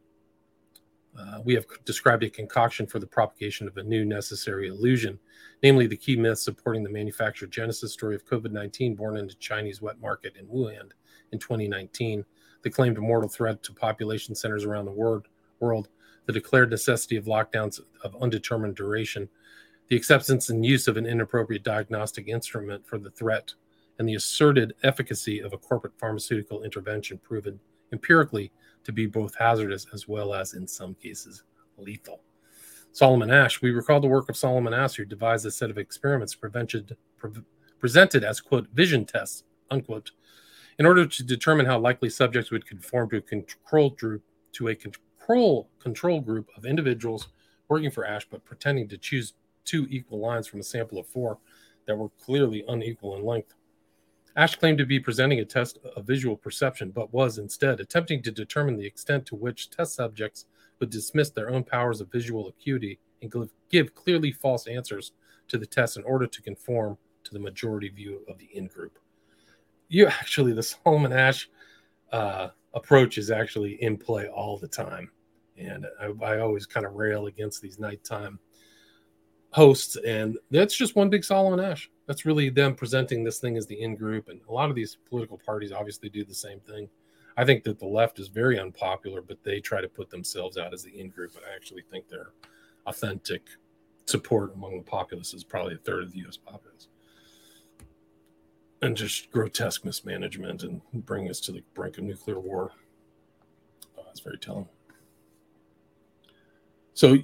S1: Uh, we have described a concoction for the propagation of a new necessary illusion, namely the key myth supporting the manufactured genesis story of COVID 19 born into Chinese wet market in Wuhan in 2019, the claimed mortal threat to population centers around the world, world the declared necessity of lockdowns of undetermined duration, the acceptance and use of an inappropriate diagnostic instrument for the threat, and the asserted efficacy of a corporate pharmaceutical intervention proven empirically to be both hazardous as well as, in some cases, lethal. Solomon Asch, we recall the work of Solomon Asch, who devised a set of experiments pre- presented as, quote, vision tests, unquote, in order to determine how likely subjects would conform to a control group, to a control control group of individuals working for Asch, but pretending to choose two equal lines from a sample of four that were clearly unequal in length. Asch claimed to be presenting a test of visual perception, but was instead attempting to determine the extent to which test subjects would dismiss their own powers of visual acuity and give clearly false answers to the test in order to conform to the majority view of the in group. You actually, the Solomon Asch uh, approach is actually in play all the time. And I, I always kind of rail against these nighttime hosts, and that's just one big Solomon Asch. That's really them presenting this thing as the in group, and a lot of these political parties obviously do the same thing. I think that the left is very unpopular, but they try to put themselves out as the in group. But I actually think their authentic support among the populace is probably a third of the U.S. populace, and just grotesque mismanagement and bring us to the brink of nuclear war. Uh, that's very telling. So,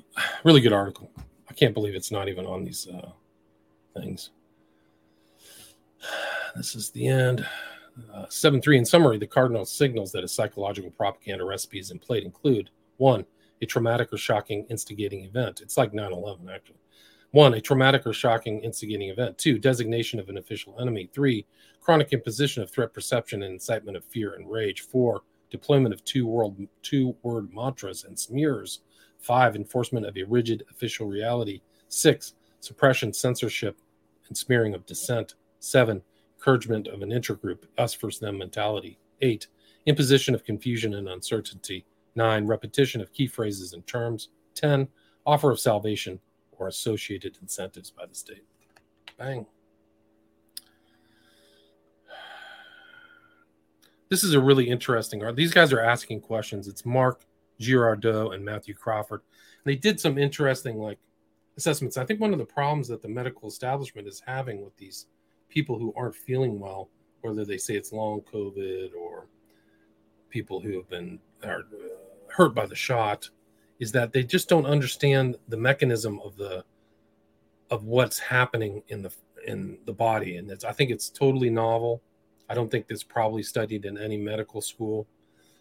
S1: really good article. I can't believe it's not even on these uh, things. This is the end. Uh, 7 3 in summary, the cardinal signals that a psychological propaganda recipe is in play include one, a traumatic or shocking instigating event. It's like 9 11, actually. One, a traumatic or shocking instigating event. Two, designation of an official enemy. Three, chronic imposition of threat perception and incitement of fear and rage. Four, deployment of two world two word mantras and smears. Five, enforcement of a rigid official reality. Six, suppression, censorship, and smearing of dissent. Seven, encouragement of an intergroup, us versus them mentality. Eight, imposition of confusion and uncertainty. Nine, repetition of key phrases and terms. 10, offer of salvation or associated incentives by the state. Bang. This is a really interesting. Art. These guys are asking questions. It's Marc Girardot and Matthew Crawford. And they did some interesting like assessments. I think one of the problems that the medical establishment is having with these people who aren't feeling well, whether they say it's long COVID or people who have been are hurt by the shot, is that they just don't understand the mechanism of the of what's happening in the in the body, and it's I think it's totally novel. I don't think it's probably studied in any medical school.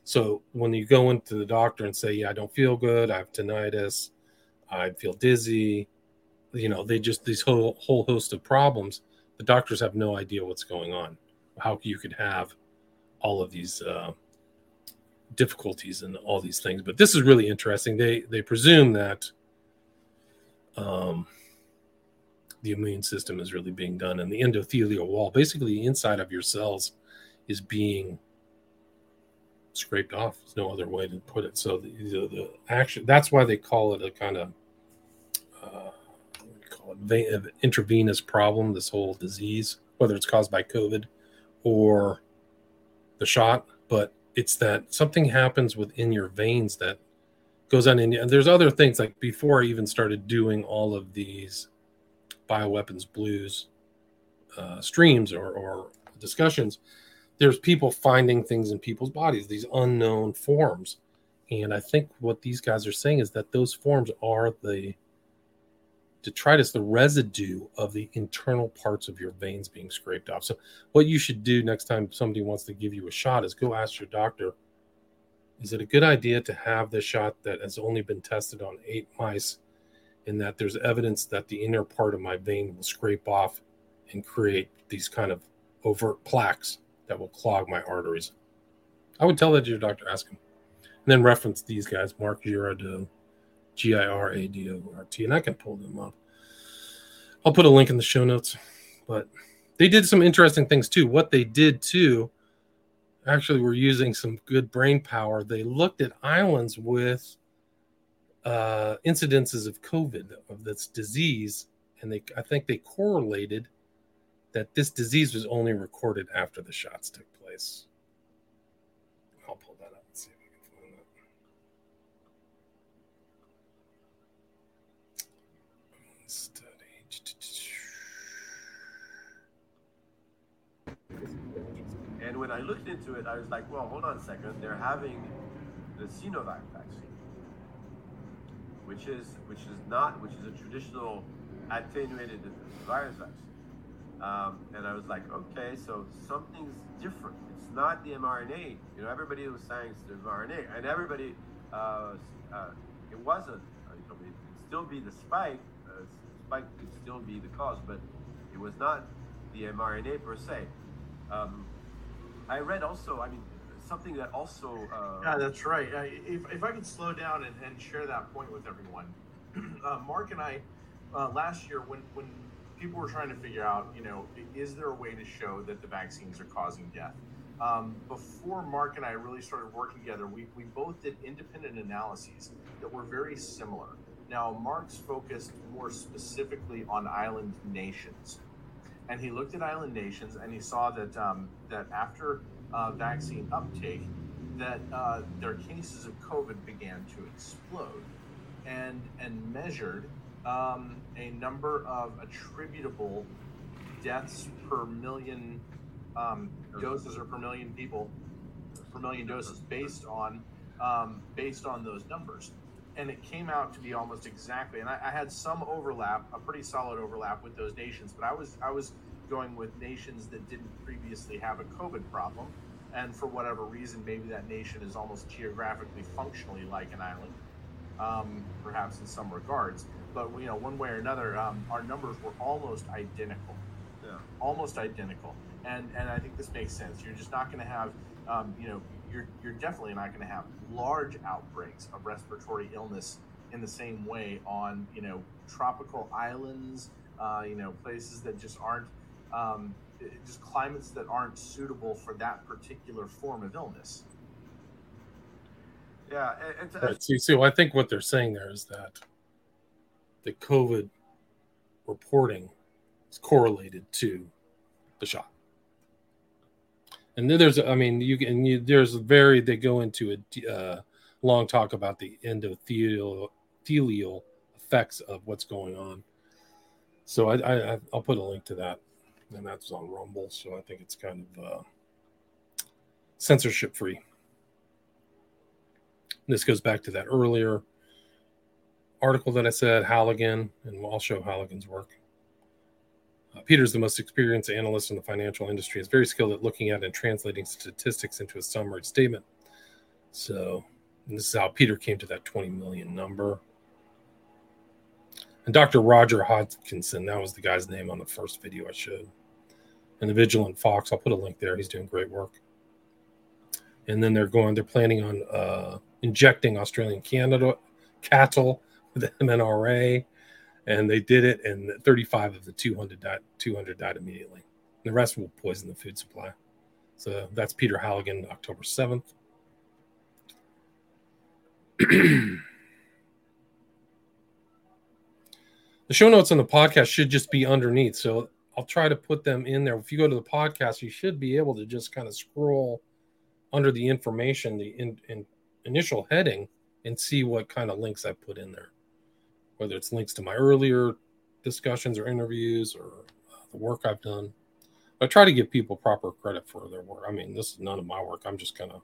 S1: So when you go into the doctor and say, "Yeah, I don't feel good. I have tinnitus. I feel dizzy," you know, they just these whole whole host of problems. The doctors have no idea what's going on. How you could have all of these uh, difficulties and all these things. But this is really interesting. They they presume that um, the immune system is really being done, and the endothelial wall, basically inside of your cells, is being scraped off. There's no other way to put it. So the, the, the action that's why they call it a kind of uh, call it vein, intravenous problem. This whole disease, whether it's caused by COVID or the shot, but it's that something happens within your veins that goes on in and there's other things like before I even started doing all of these bioweapons blues uh, streams or, or discussions, there's people finding things in people's bodies, these unknown forms. And I think what these guys are saying is that those forms are the detritus, the residue of the internal parts of your veins being scraped off. So, what you should do next time somebody wants to give you a shot is go ask your doctor is it a good idea to have the shot that has only been tested on eight mice and that there's evidence that the inner part of my vein will scrape off and create these kind of overt plaques that will clog my arteries? I would tell that to your doctor, ask him. And then reference these guys, Marc Girardot, G I R A D O R T, and I can pull them up. I'll put a link in the show notes. But they did some interesting things too. What they did too actually were using some good brain power. They looked at islands with uh, incidences of COVID, of this disease, and they I think they correlated that this disease was only recorded after the shots took place. I'll pull that up and see if I can find that.
S17: And when I looked into it, I was like, well, hold on a second. They're having the Sinovac vaccine, which is which is not which is a traditional attenuated virus vaccine. Um, and I was like, okay, so something's different. It's not the mRNA. You know, everybody was saying it's the mRNA, and everybody, uh, uh, it wasn't. Uh, you know, it could still be the spike. Uh, spike could still be the cause, but it was not the mRNA per se. Um, I read also, I mean, something that also. Uh,
S18: Yeah, that's right. If, if I could slow down and, and share that point with everyone, Marc and I, last year, when, when people were trying to figure out, you know, is there a way to show that the vaccines are causing death? Um, before Marc and I really started working together, we, we both did independent analyses that were very similar. Now, Marc's focused more specifically on island nations. And he looked at island nations and he saw that, um, that after uh, vaccine uptake, that uh, their cases of COVID began to explode and, and measured um, a number of attributable deaths per million um, doses or per million people per million doses based on um, based on those numbers. And it came out to be almost exactly and I, I, had some overlap a pretty solid overlap with those nations but i was i was going with nations that didn't previously have a covid problem. And for whatever reason maybe that nation is almost geographically functionally like an island um, perhaps in some regards but you know, one way or another, um, our numbers were almost identical.
S17: Yeah.
S18: Almost identical, and and I think this makes sense. You're just not going to have, um, you know, you're you're definitely not going to have large outbreaks of respiratory illness in the same way on you know tropical islands, uh, you know, places that just aren't. Um, just climates that aren't suitable for that particular form of illness.
S17: Yeah, and, and
S1: right. See, so I think what they're saying there is that the COVID reporting is correlated to the shot. And then there's, I mean, you can, you, there's very, they go into a uh, long talk about the endothelial effects of what's going on. So I, I, I'll put a link to that. And that's on Rumble. So I think it's kind of uh, censorship free. This goes back to that earlier article that I said, Halligan, and I'll show Halligan's work. Uh, Peter's the most experienced analyst in the financial industry. He's very skilled at looking at and translating statistics into a summary statement. So, this is how Peter came to that 20 million number. And Dr. Roger Hodgkinson, that was the guy's name on the first video I showed. And the Vigilant Fox, I'll put a link there. He's doing great work. And then they're going, they're planning on uh, injecting Australian Canada cattle with MNRA, and they did it, and 35 of the 200 died, 200 died immediately. The rest will poison the food supply. So that's Peter Halligan, October 7th. the show notes on the podcast should just be underneath. So I'll try to put them in there. If you go to the podcast, you should be able to just kind of scroll under the information, the in, in initial heading and see what kind of links I put in there, whether it's links to my earlier discussions or interviews or uh, the work I've done. I try to give people proper credit for their work. I mean, this is none of my work. I'm just kind of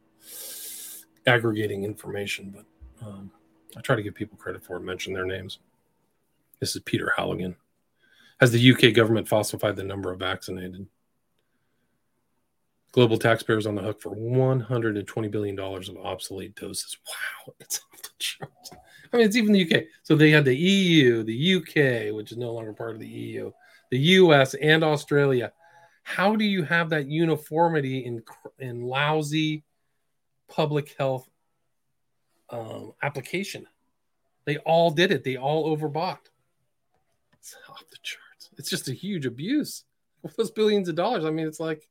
S1: aggregating information, but um, I try to give people credit for it, mention their names. This is Peter Halligan. Has the UK government falsified the number of vaccinated? Global taxpayers on the hook for $120 billion of obsolete doses. Wow, it's off the charts. I mean, it's even the UK. So they had the EU, the UK, which is no longer part of the EU, the US, and Australia. How do you have that uniformity in in lousy public health um, application? They all did it. They all overbought. It's off the charts. It's just a huge abuse. With Those billions of dollars. I mean, it's like,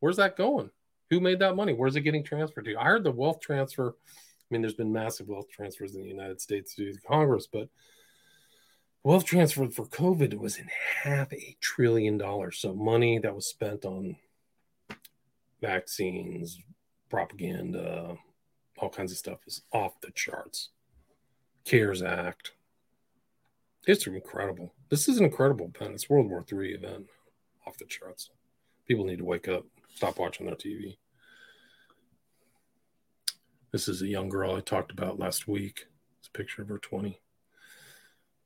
S1: where's that going? Who made that money? Where's it getting transferred to? I heard the wealth transfer mean, there's been massive wealth transfers in the United States to Congress, but wealth transfer for COVID was in half a trillion dollars. So money that was spent on vaccines, propaganda, all kinds of stuff is off the charts. CARES Act. It's incredible. This is an incredible event. It's World War III event off the charts. People need to wake up, stop watching their TV. This is a young girl I talked about last week. It's a picture of her 20,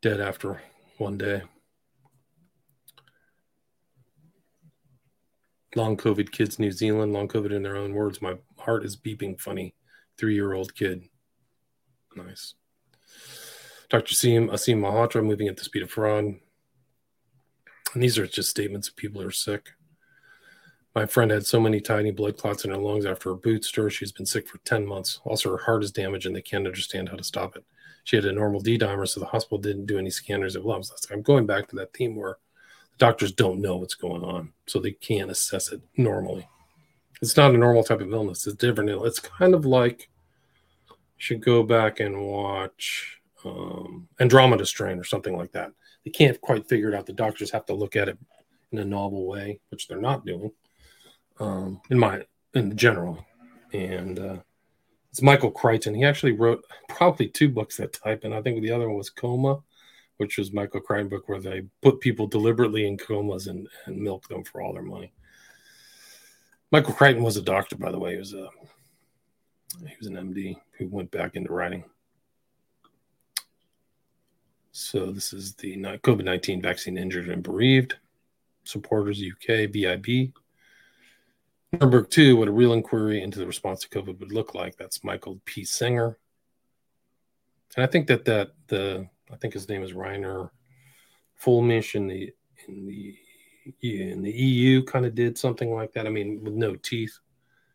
S1: dead after one day. Long COVID kids, New Zealand, long COVID in their own words. My heart is beeping funny. Three year old kid. Nice. Dr. Aseem, Aseem Malhotra moving at the speed of fraud. And these are just statements of people who are sick. My friend had so many tiny blood clots in her lungs after a boot stir. She's been sick for 10 months. Also, her heart is damaged and they can't understand how to stop it. She had a normal D dimer, so the hospital didn't do any scanners of lungs. I'm going back to that theme where the doctors don't know what's going on, so they can't assess it normally. It's not a normal type of illness, it's different. It's kind of like you should go back and watch um, Andromeda Strain or something like that. They can't quite figure it out. The doctors have to look at it in a novel way, which they're not doing um, in my in general, and uh, it's Michael Crichton. He actually wrote probably two books that type, and I think the other one was Coma, which was Michael Crichton book where they put people deliberately in comas and, and milk them for all their money. Michael Crichton was a doctor, by the way. He was a he was an MD who went back into writing. So this is the COVID nineteen vaccine injured and bereaved supporters UK VIB Number two, what a real inquiry into the response to COVID would look like. That's Michael P. Senger. And I think that that the I think his name is Reiner Fuellmich in the in the in the EU kind of did something like that. I mean, with no teeth,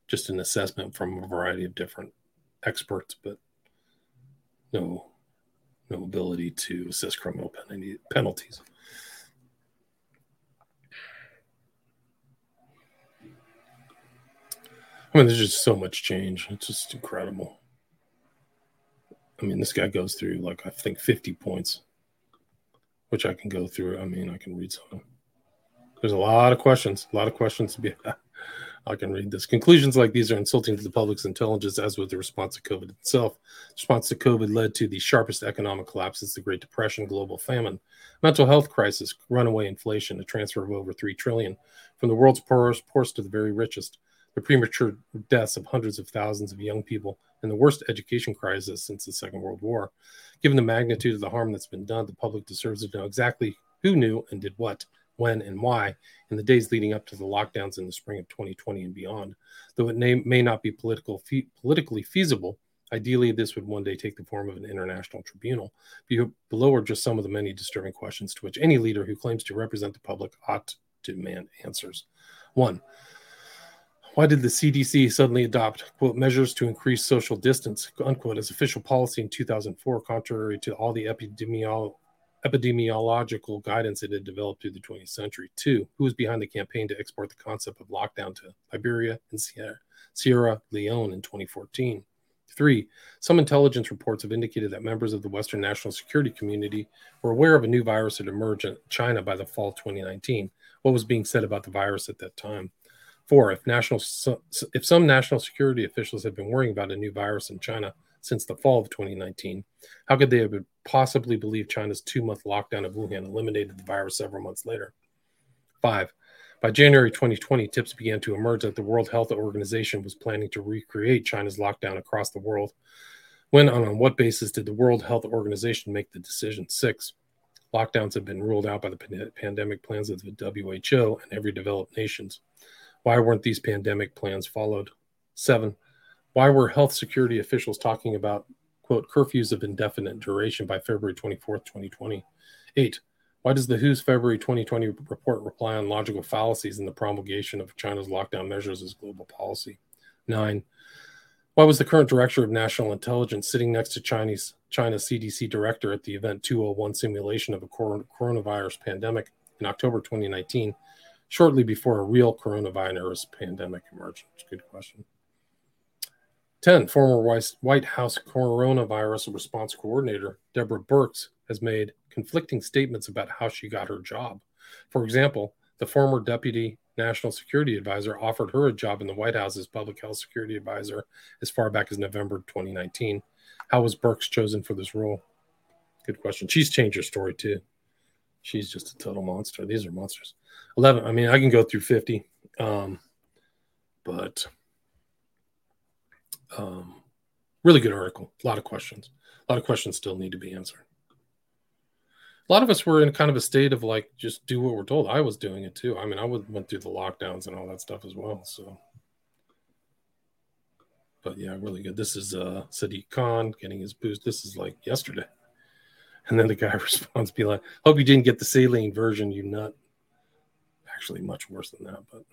S1: just an assessment from a variety of different experts, but no no ability to assess criminal penalties. I mean, there's just so much change. It's just incredible. I mean, this guy goes through like I think 50 points, which I can go through. I mean, I can read some. There's a lot of questions, a lot of questions to be. I can read this. Conclusions like these are insulting to the public's intelligence, as with the response to COVID itself. The response to COVID led to the sharpest economic collapse since the Great Depression, global famine, mental health crisis, runaway inflation, a transfer of over three trillion from the world's poorest, poorest to the very richest the premature deaths of hundreds of thousands of young people, and the worst education crisis since the Second World War. Given the magnitude of the harm that's been done, the public deserves to know exactly who knew and did what, when, and why in the days leading up to the lockdowns in the spring of 2020 and beyond. Though it may, may not be political, fe- politically feasible, Ideally, this would one day take the form of an international tribunal. Below are just some of the many disturbing questions to which any leader who claims to represent the public ought to demand answers. One, why did the CDC suddenly adopt, quote, measures to increase social distance, unquote, as official policy in 2004, contrary to all the epidemiolo- epidemiological guidance it had developed through the 20th century? Two, who was behind the campaign to export the concept of lockdown to Liberia and Sierra, Sierra Leone in 2014? Three, some intelligence reports have indicated that members of the Western national security community were aware of a new virus that emerged in China by the fall 2019. What was being said about the virus at that time? Four, if national if some national security officials have been worrying about a new virus in China since the fall of 2019, how could they have possibly believed China's two-month lockdown of Wuhan eliminated the virus several months later? Five, by January 2020, tips began to emerge that the World Health Organization was planning to recreate China's lockdown across the world. When and on what basis did the World Health Organization make the decision? Six, lockdowns have been ruled out by the pandemic plans of the WHO and every developed nations. Why weren't these pandemic plans followed? Seven, why were health security officials talking about, quote, curfews of indefinite duration by February 24th, 2020? Eight, why does the WHO's February 2020 report rely on logical fallacies in the promulgation of China's lockdown measures as global policy? Nine, why was the current director of national intelligence sitting next to Chinese China CDC director at the event 201 simulation of a coronavirus pandemic in October 2019 shortly before a real coronavirus pandemic emerged? Good question. 10. Former White House coronavirus response coordinator Deborah Birx has made conflicting statements about how she got her job. For example, the former deputy national security advisor offered her a job in the White House as public health security advisor as far back as November 2019. How was Birx chosen for this role? Good question. She's changed her story too. She's just a total monster. These are monsters. 11 i mean i can go through 50 um, but um, really good article. A lot of questions. A lot of questions still need to be answered. A lot of us were in kind of a state of like just do what we're told. I was doing it too. I mean i went through the lockdowns and all that stuff as well so. But yeah really good. This is uh sadiq khan getting his boost. This is like yesterday. And then the guy responds be like hope you didn't get the saline version you nut actually much worse than that, but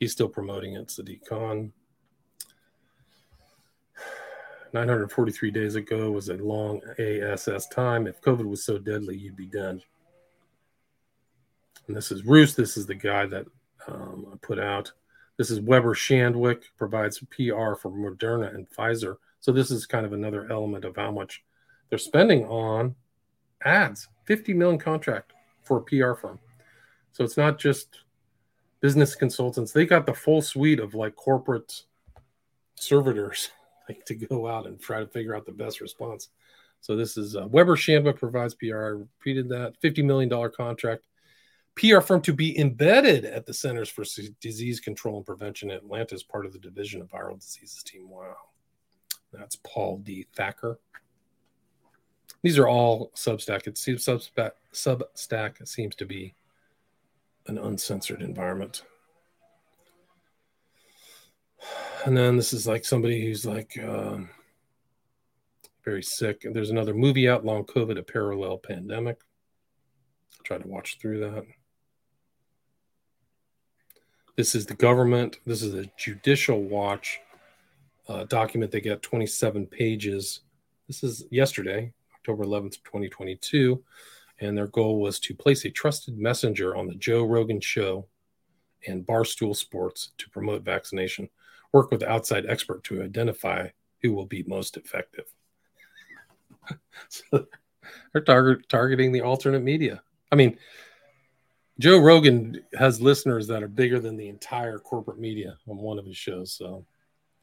S1: he's still promoting it. Sadiq Khan. 943 days ago was a long ASS time. If COVID was so deadly, you'd be done. And this is Roos. This is the guy that um, I put out. This is Weber Shandwick provides PR for Moderna and Pfizer. So this is kind of another element of how much they're spending on ads. 50 million contract for a PR firm. So it's not just business consultants. They got the full suite of like corporate servitors like to go out and try to figure out the best response. So this is uh, Weber Shandwick provides PR. I repeated that $50 million contract. PR firm to be embedded at the Centers for Disease Control and Prevention in Atlanta as part of the Division of Viral Diseases team. Wow. That's Paul D. Thacker. These are all Substack. It seems Substack, Substack seems to be an uncensored environment. And then this is like somebody who's like um, very sick. And there's another movie out, Long COVID, a parallel pandemic. I'll try to watch through that. This is the government. This is a judicial watch uh, document. They get 27 pages. This is yesterday, October 11th, 2022 and their goal was to place a trusted messenger on the Joe Rogan show and Barstool Sports to promote vaccination, work with outside expert to identify who will be most effective. so they're target, targeting the alternate media. I mean, Joe Rogan has listeners that are bigger than the entire corporate media on one of his shows. So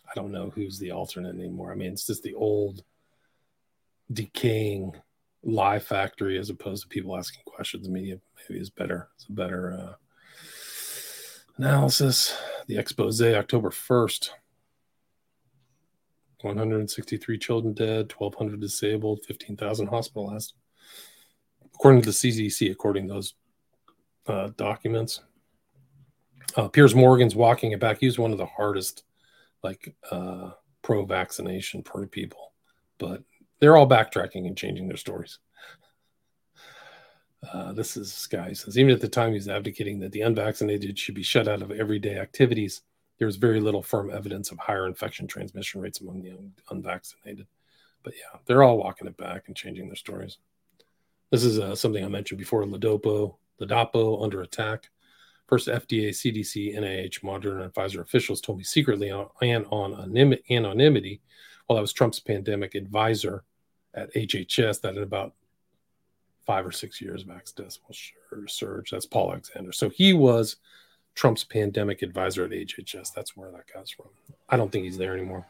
S1: I don't know who's the alternate anymore. I mean, it's just the old decaying lie factory as opposed to people asking questions. The Media maybe is better. It's a better uh, analysis. The expose October 1st. 163 children dead, 1,200 disabled, 15,000 hospitalized. According to the CDC, according to those uh, documents. Uh, Piers Morgan's walking it back. He was one of the hardest, like, uh, pro vaccination pro people. But they're all backtracking and changing their stories. Uh, this is guy says even at the time he's advocating that the unvaccinated should be shut out of everyday activities. There's very little firm evidence of higher infection transmission rates among the un- unvaccinated. But yeah, they're all walking it back and changing their stories. This is uh, something I mentioned before. Ladopo, Ladapo under attack. First, FDA, CDC, NIH, Moderna, and Pfizer officials told me secretly and on anonymity while I was Trump's pandemic advisor at HHS that in about five or six years, max will surge. That's Paul Alexander. So he was Trump's pandemic advisor at HHS. That's where that comes from. I don't think he's there anymore.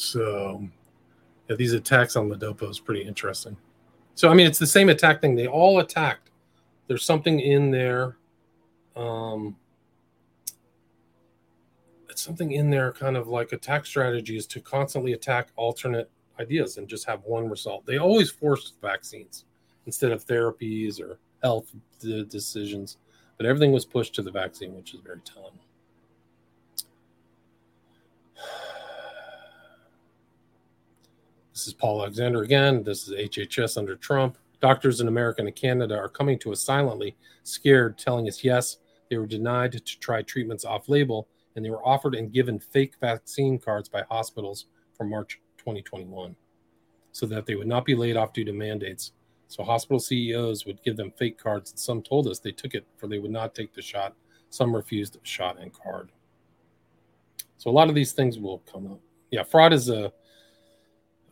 S1: So, yeah, these attacks on Ladapo is pretty interesting. So, I mean, it's the same attack thing. They all attacked. There's something in there. Um, it's something in there, kind of like attack strategies to constantly attack alternate ideas and just have one result. They always forced vaccines instead of therapies or health decisions, but everything was pushed to the vaccine, which is very telling. This is Paul Alexander again. This is HHS under Trump. Doctors in America and Canada are coming to us silently, scared, telling us yes, they were denied to try treatments off label, and they were offered and given fake vaccine cards by hospitals from March 2021 so that they would not be laid off due to mandates. So hospital CEOs would give them fake cards, and some told us they took it for they would not take the shot. Some refused shot and card. So a lot of these things will come up. Yeah, fraud is a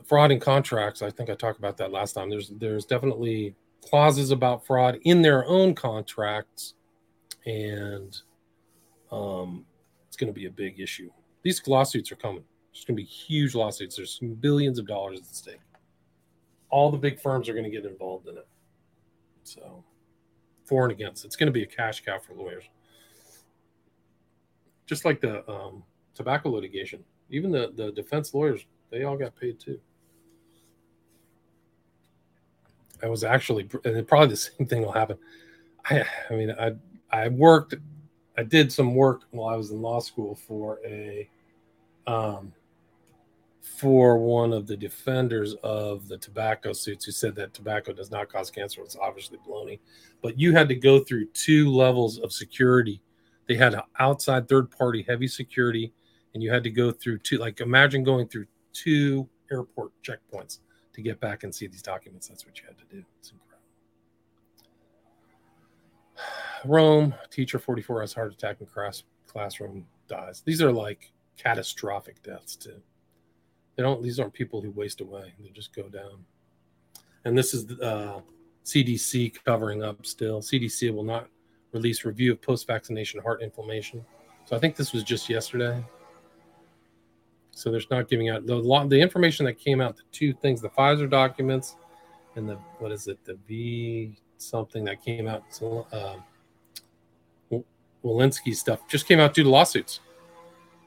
S1: fraud in contracts. I think I talked about that last time. There's there's definitely clauses about fraud in their own contracts, and um, it's going to be a big issue. These lawsuits are coming. There's going to be huge lawsuits. There's billions of dollars at stake. All the big firms are going to get involved in it. So, for and against, it's going to be a cash cow for lawyers. Just like the um, tobacco litigation, even the the defense lawyers, they all got paid too. I was actually, and probably the same thing will happen. I, I mean, I, I worked, I did some work while I was in law school for a, um, for one of the defenders of the tobacco suits who said that tobacco does not cause cancer. It's obviously baloney, but you had to go through two levels of security. They had outside third party heavy security, and you had to go through two. Like imagine going through two airport checkpoints to get back and see these documents. That's what you had to do. It's incredible. Rome, teacher 44 has heart attack in class, classroom dies. These are like catastrophic deaths too. They don't. These aren't people who waste away. They just go down. And this is uh, CDC covering up still. CDC will not release review of post-vaccination heart inflammation. So I think this was just yesterday. So there's not giving out the the information that came out. The two things: the Pfizer documents and the what is it? The V something that came out. So, uh, Walensky stuff just came out due to lawsuits.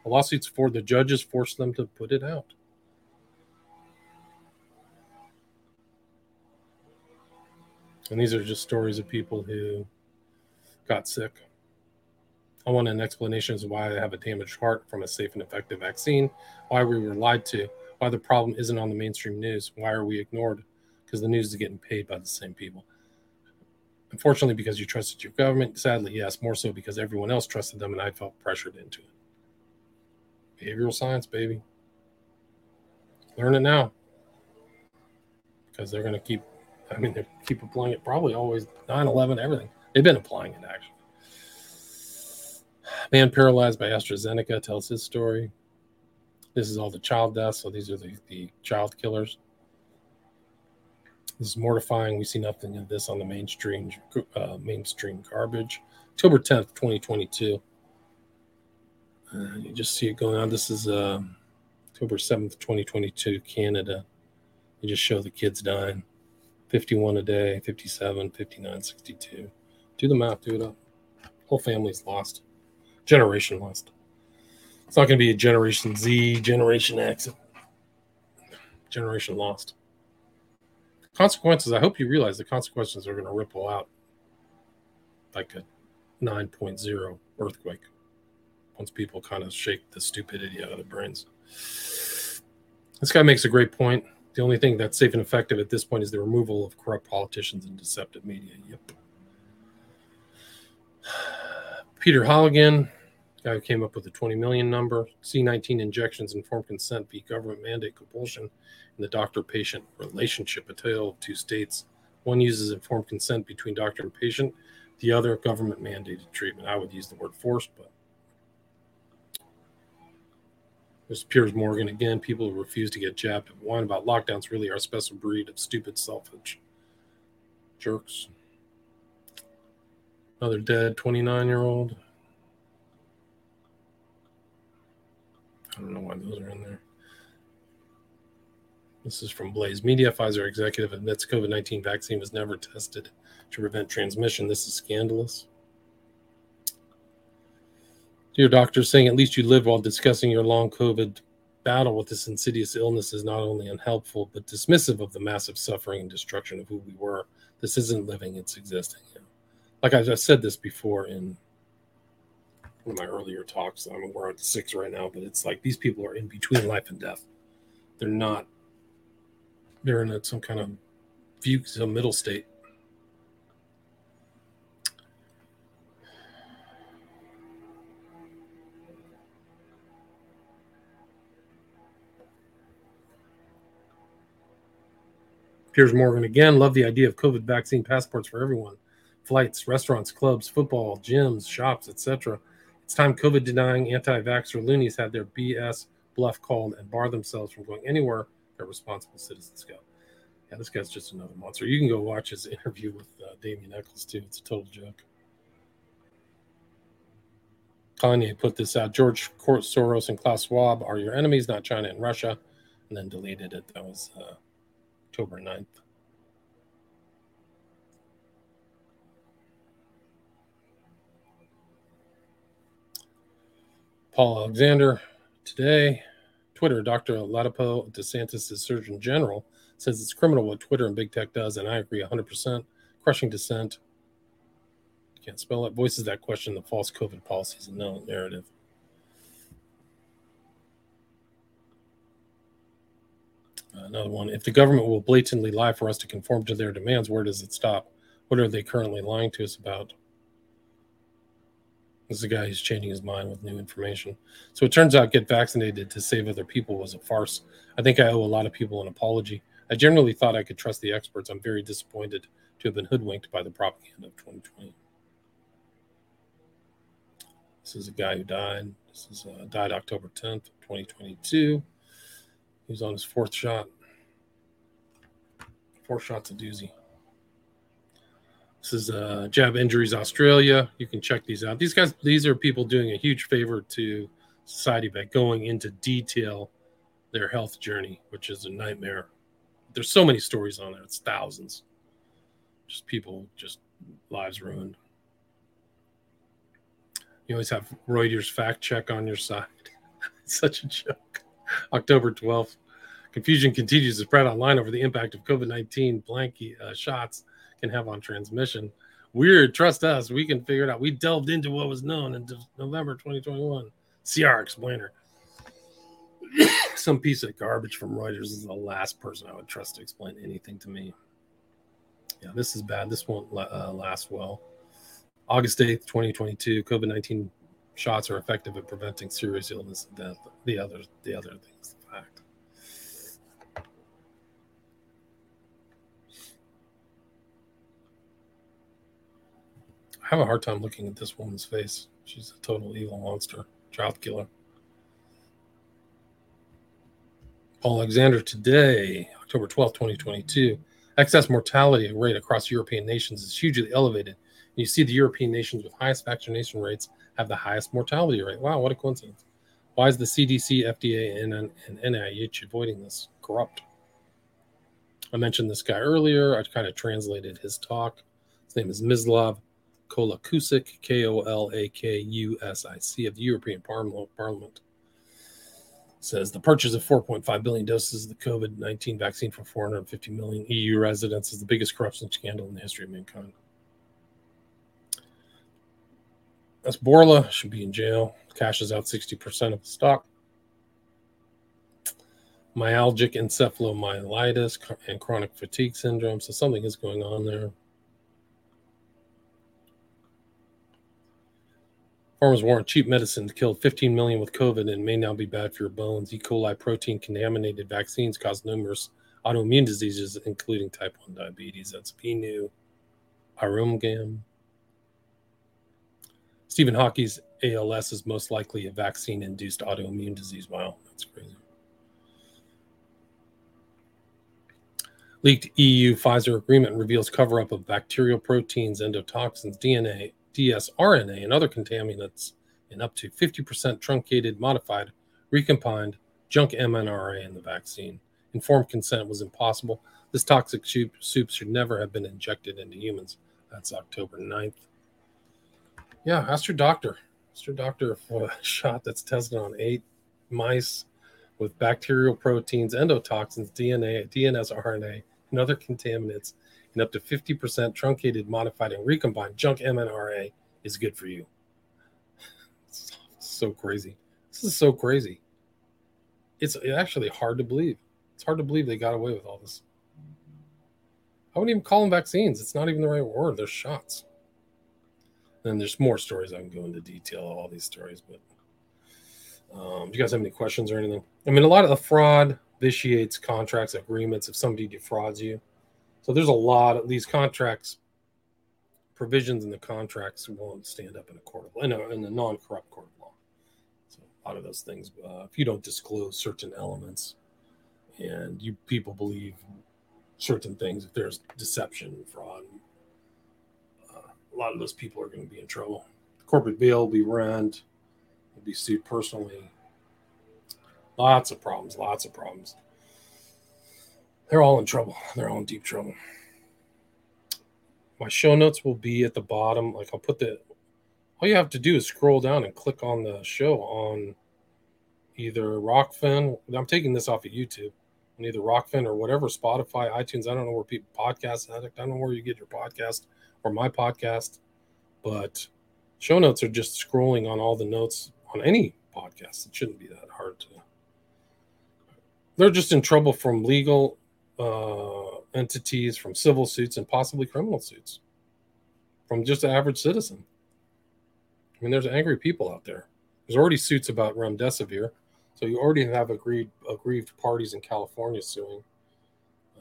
S1: The lawsuits for the judges forced them to put it out. And these are just stories of people who got sick. I want an explanation as to why I have a damaged heart from a safe and effective vaccine, why we were lied to, why the problem isn't on the mainstream news, why are we ignored? Because the news is getting paid by the same people. Unfortunately, because you trusted your government, sadly, yes, more so because everyone else trusted them and I felt pressured into it. Behavioral science, baby. Learn it now. Because they're going to keep, I mean, they keep applying it probably always 9 11, everything. They've been applying it actually. Man paralyzed by AstraZeneca tells his story. This is all the child deaths. So these are the, the child killers. This is mortifying. We see nothing of this on the mainstream uh, mainstream garbage. October 10th, 2022. Uh, you just see it going on. This is uh, October 7th, 2022, Canada. You just show the kids dying. 51 a day, 57, 59, 62. Do the math, do it up. Whole family's lost generation lost. It's not going to be a Generation Z, Generation X, Generation lost. Consequences, I hope you realize the consequences are going to ripple out like a 9.0 earthquake once people kind of shake the stupidity out of their brains. This guy makes a great point. The only thing that's safe and effective at this point is the removal of corrupt politicians and deceptive media. Yep. Peter Halligan, Guy who came up with the 20 million number. C19 injections, informed consent, via government mandate compulsion, in the doctor patient relationship, a tale of two states. One uses informed consent between doctor and patient, the other government mandated treatment. I would use the word forced, but There's Piers Morgan again. People who refuse to get jabbed and whine about lockdowns really are a special breed of stupid, selfish jerks. Another dead 29 year old. I don't know why those are in there. This is from Blaze Media. Pfizer executive admits COVID 19 vaccine was never tested to prevent transmission. This is scandalous. Dear doctor, saying at least you live while discussing your long COVID battle with this insidious illness is not only unhelpful, but dismissive of the massive suffering and destruction of who we were. This isn't living, it's existing. Like I've said this before in one of my earlier talks. I mean, we're at six right now, but it's like these people are in between life and death. They're not, they're in a, some kind of some middle state. Piers Morgan again. Love the idea of COVID vaccine passports for everyone. Flights, restaurants, clubs, football, gyms, shops, etc. It's time COVID denying anti vaxxer loonies had their BS bluff called and bar themselves from going anywhere their responsible citizens go. Yeah, this guy's just another monster. You can go watch his interview with uh, Damien Echols too. It's a total joke. Kanye put this out. George Soros and Klaus Schwab are your enemies, not China and Russia, and then deleted it. That was uh, October 9th. Paul Alexander today. Twitter, Dr. Ladapo DeSantis' Surgeon General, says it's criminal what Twitter and big tech does, and I agree 100%. Crushing dissent. Can't spell it. Voices that question the false COVID policies and no narrative. Another one. If the government will blatantly lie for us to conform to their demands, where does it stop? What are they currently lying to us about? This is a guy who's changing his mind with new information. So it turns out get vaccinated to save other people was a farce. I think I owe a lot of people an apology. I generally thought I could trust the experts. I'm very disappointed to have been hoodwinked by the propaganda of 2020. This is a guy who died. This is uh, died October 10th, 2022. He was on his fourth shot. Four shots a doozy. This is uh, Jab Injuries Australia. You can check these out. These guys, these are people doing a huge favor to society by going into detail their health journey, which is a nightmare. There's so many stories on there. It's thousands. Just people, just lives ruined. You always have Reuters fact check on your side. such a joke. October 12th. Confusion continues to spread online over the impact of COVID 19 blanky uh, shots can have on transmission. Weird, trust us, we can figure it out. We delved into what was known in November 2021. CR explainer. Some piece of garbage from Reuters is the last person I would trust to explain anything to me. Yeah, this is bad. This won't uh, last well. August 8th, 2022, COVID 19 shots are effective at preventing serious illness and death. The other, the other things. Have a hard time looking at this woman's face. She's a total evil monster, child killer. Paul Alexander today, October 12, 2022. Excess mortality rate across European nations is hugely elevated. You see the European nations with highest vaccination rates have the highest mortality rate. Wow, what a coincidence. Why is the CDC, FDA, and, and NIH avoiding this? Corrupt. I mentioned this guy earlier. I kind of translated his talk. His name is Mislav Kolakušić, K O L A K U S I C, of the European Parliament. Says the purchase of 4.5 billion doses of the COVID 19 vaccine for 450 million EU residents is the biggest corruption scandal in the history of mankind. That's Bourla, should be in jail. Cashes out 60% of the stock. Myalgic encephalomyelitis and chronic fatigue syndrome. So something is going on there. Farmers warrant cheap medicine killed 15 million with COVID and may now be bad for your bones. E. coli protein contaminated vaccines cause numerous autoimmune diseases, including type 1 diabetes. That's PNU, Arumgam. Stephen Hawking's ALS is most likely a vaccine induced autoimmune disease. Wow, that's crazy. Leaked EU Pfizer agreement reveals cover up of bacterial proteins, endotoxins, DNA, dsRNA, and other contaminants in up to 50% truncated, modified, recombined junk mRNA in the vaccine. Informed consent was impossible. This toxic soup, soup should never have been injected into humans. That's October 9th. Yeah, ask your doctor. Ask your doctor for a shot that's tested on eight mice with bacterial proteins, endotoxins, DNA, DNS, RNA, and other contaminants in up to 50% truncated, modified, and recombined junk mRNA is good for you. so crazy. This is so crazy. It's actually hard to believe. It's hard to believe they got away with all this. I wouldn't even call them vaccines. It's not even the right word. They're shots. And there's more stories. I can go into detail all these stories, but um, do you guys have any questions or anything? I mean, a lot of the fraud vitiates contracts, agreements if somebody defrauds you. So there's a lot of these contracts, provisions in the contracts won't stand up in a court of in a, in a non-corrupt court of law. So a lot of those things, uh, if you don't disclose certain elements, and you people believe certain things, if there's deception, fraud, uh, a lot of those people are going to be in trouble. The Corporate bail will be rent, will be sued personally. Lots of problems, lots of problems they're all in trouble. They're all in deep trouble. My show notes will be at the bottom. Like I'll put the all you have to do is scroll down and click on the show on either Rokfin. I'm taking this off of YouTube on either Rokfin or whatever Spotify, iTunes. I don't know where people podcast addict. I don't know where you get your podcast or my podcast, but show notes are just scrolling on all the notes on any podcast. It shouldn't be that hard to. They're just in trouble from legal uh, entities, from civil suits, and possibly criminal suits from just an average citizen. I mean, there's angry people out there. There's already suits about remdesivir, so you already have agreed aggrieved parties in California suing,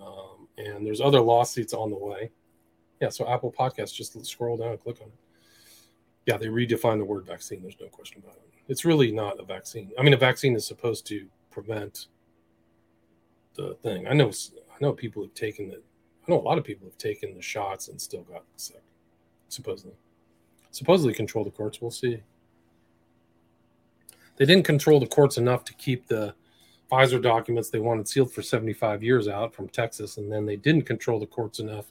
S1: um, and there's other lawsuits on the way. Yeah, so Apple Podcasts, just scroll down and click on it. Yeah, they redefine the word vaccine. There's no question about it. It's really not a vaccine. I mean, a vaccine is supposed to prevent the thing. I know I know people have taken the I know a lot of people have taken the shots and still got sick. Supposedly. Supposedly control the courts. We'll see. They didn't control the courts enough to keep the Pfizer documents they wanted sealed for 75 years out from Texas, and then they didn't control the courts enough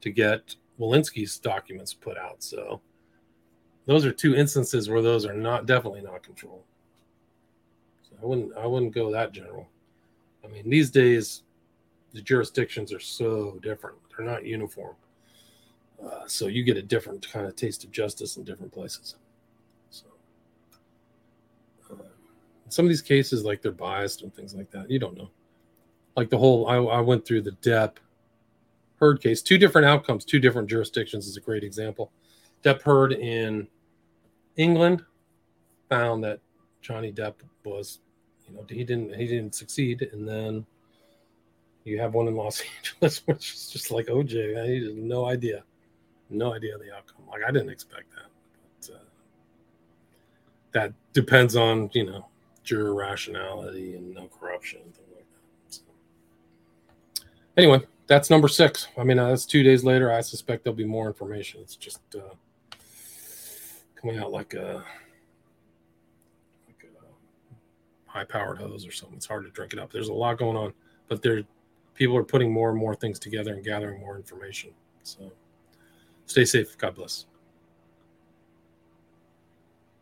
S1: to get Walensky's documents put out. So those are two instances where those are not definitely not controlled. So I wouldn't I wouldn't go that general. I mean, these days the jurisdictions are so different; they're not uniform. Uh, so you get a different kind of taste of justice in different places. So uh, some of these cases, like they're biased and things like that, you don't know. Like the whole, I, I went through the Depp Heard case, two different outcomes, two different jurisdictions is a great example. Depp Heard in England found that Johnny Depp was, you know, he didn't he didn't succeed, and then you have one in Los Angeles, which is just like OJ. I had no idea, no idea of the outcome. Like I didn't expect that. But, uh, that depends on you know juror rationality and no corruption and things like that. So. Anyway, that's number six. I mean, uh, that's two days later. I suspect there'll be more information. It's just uh, coming out like a like a high-powered hose or something. It's hard to drink it up. There's a lot going on, but there people are putting more and more things together and gathering more information. So stay safe. God bless.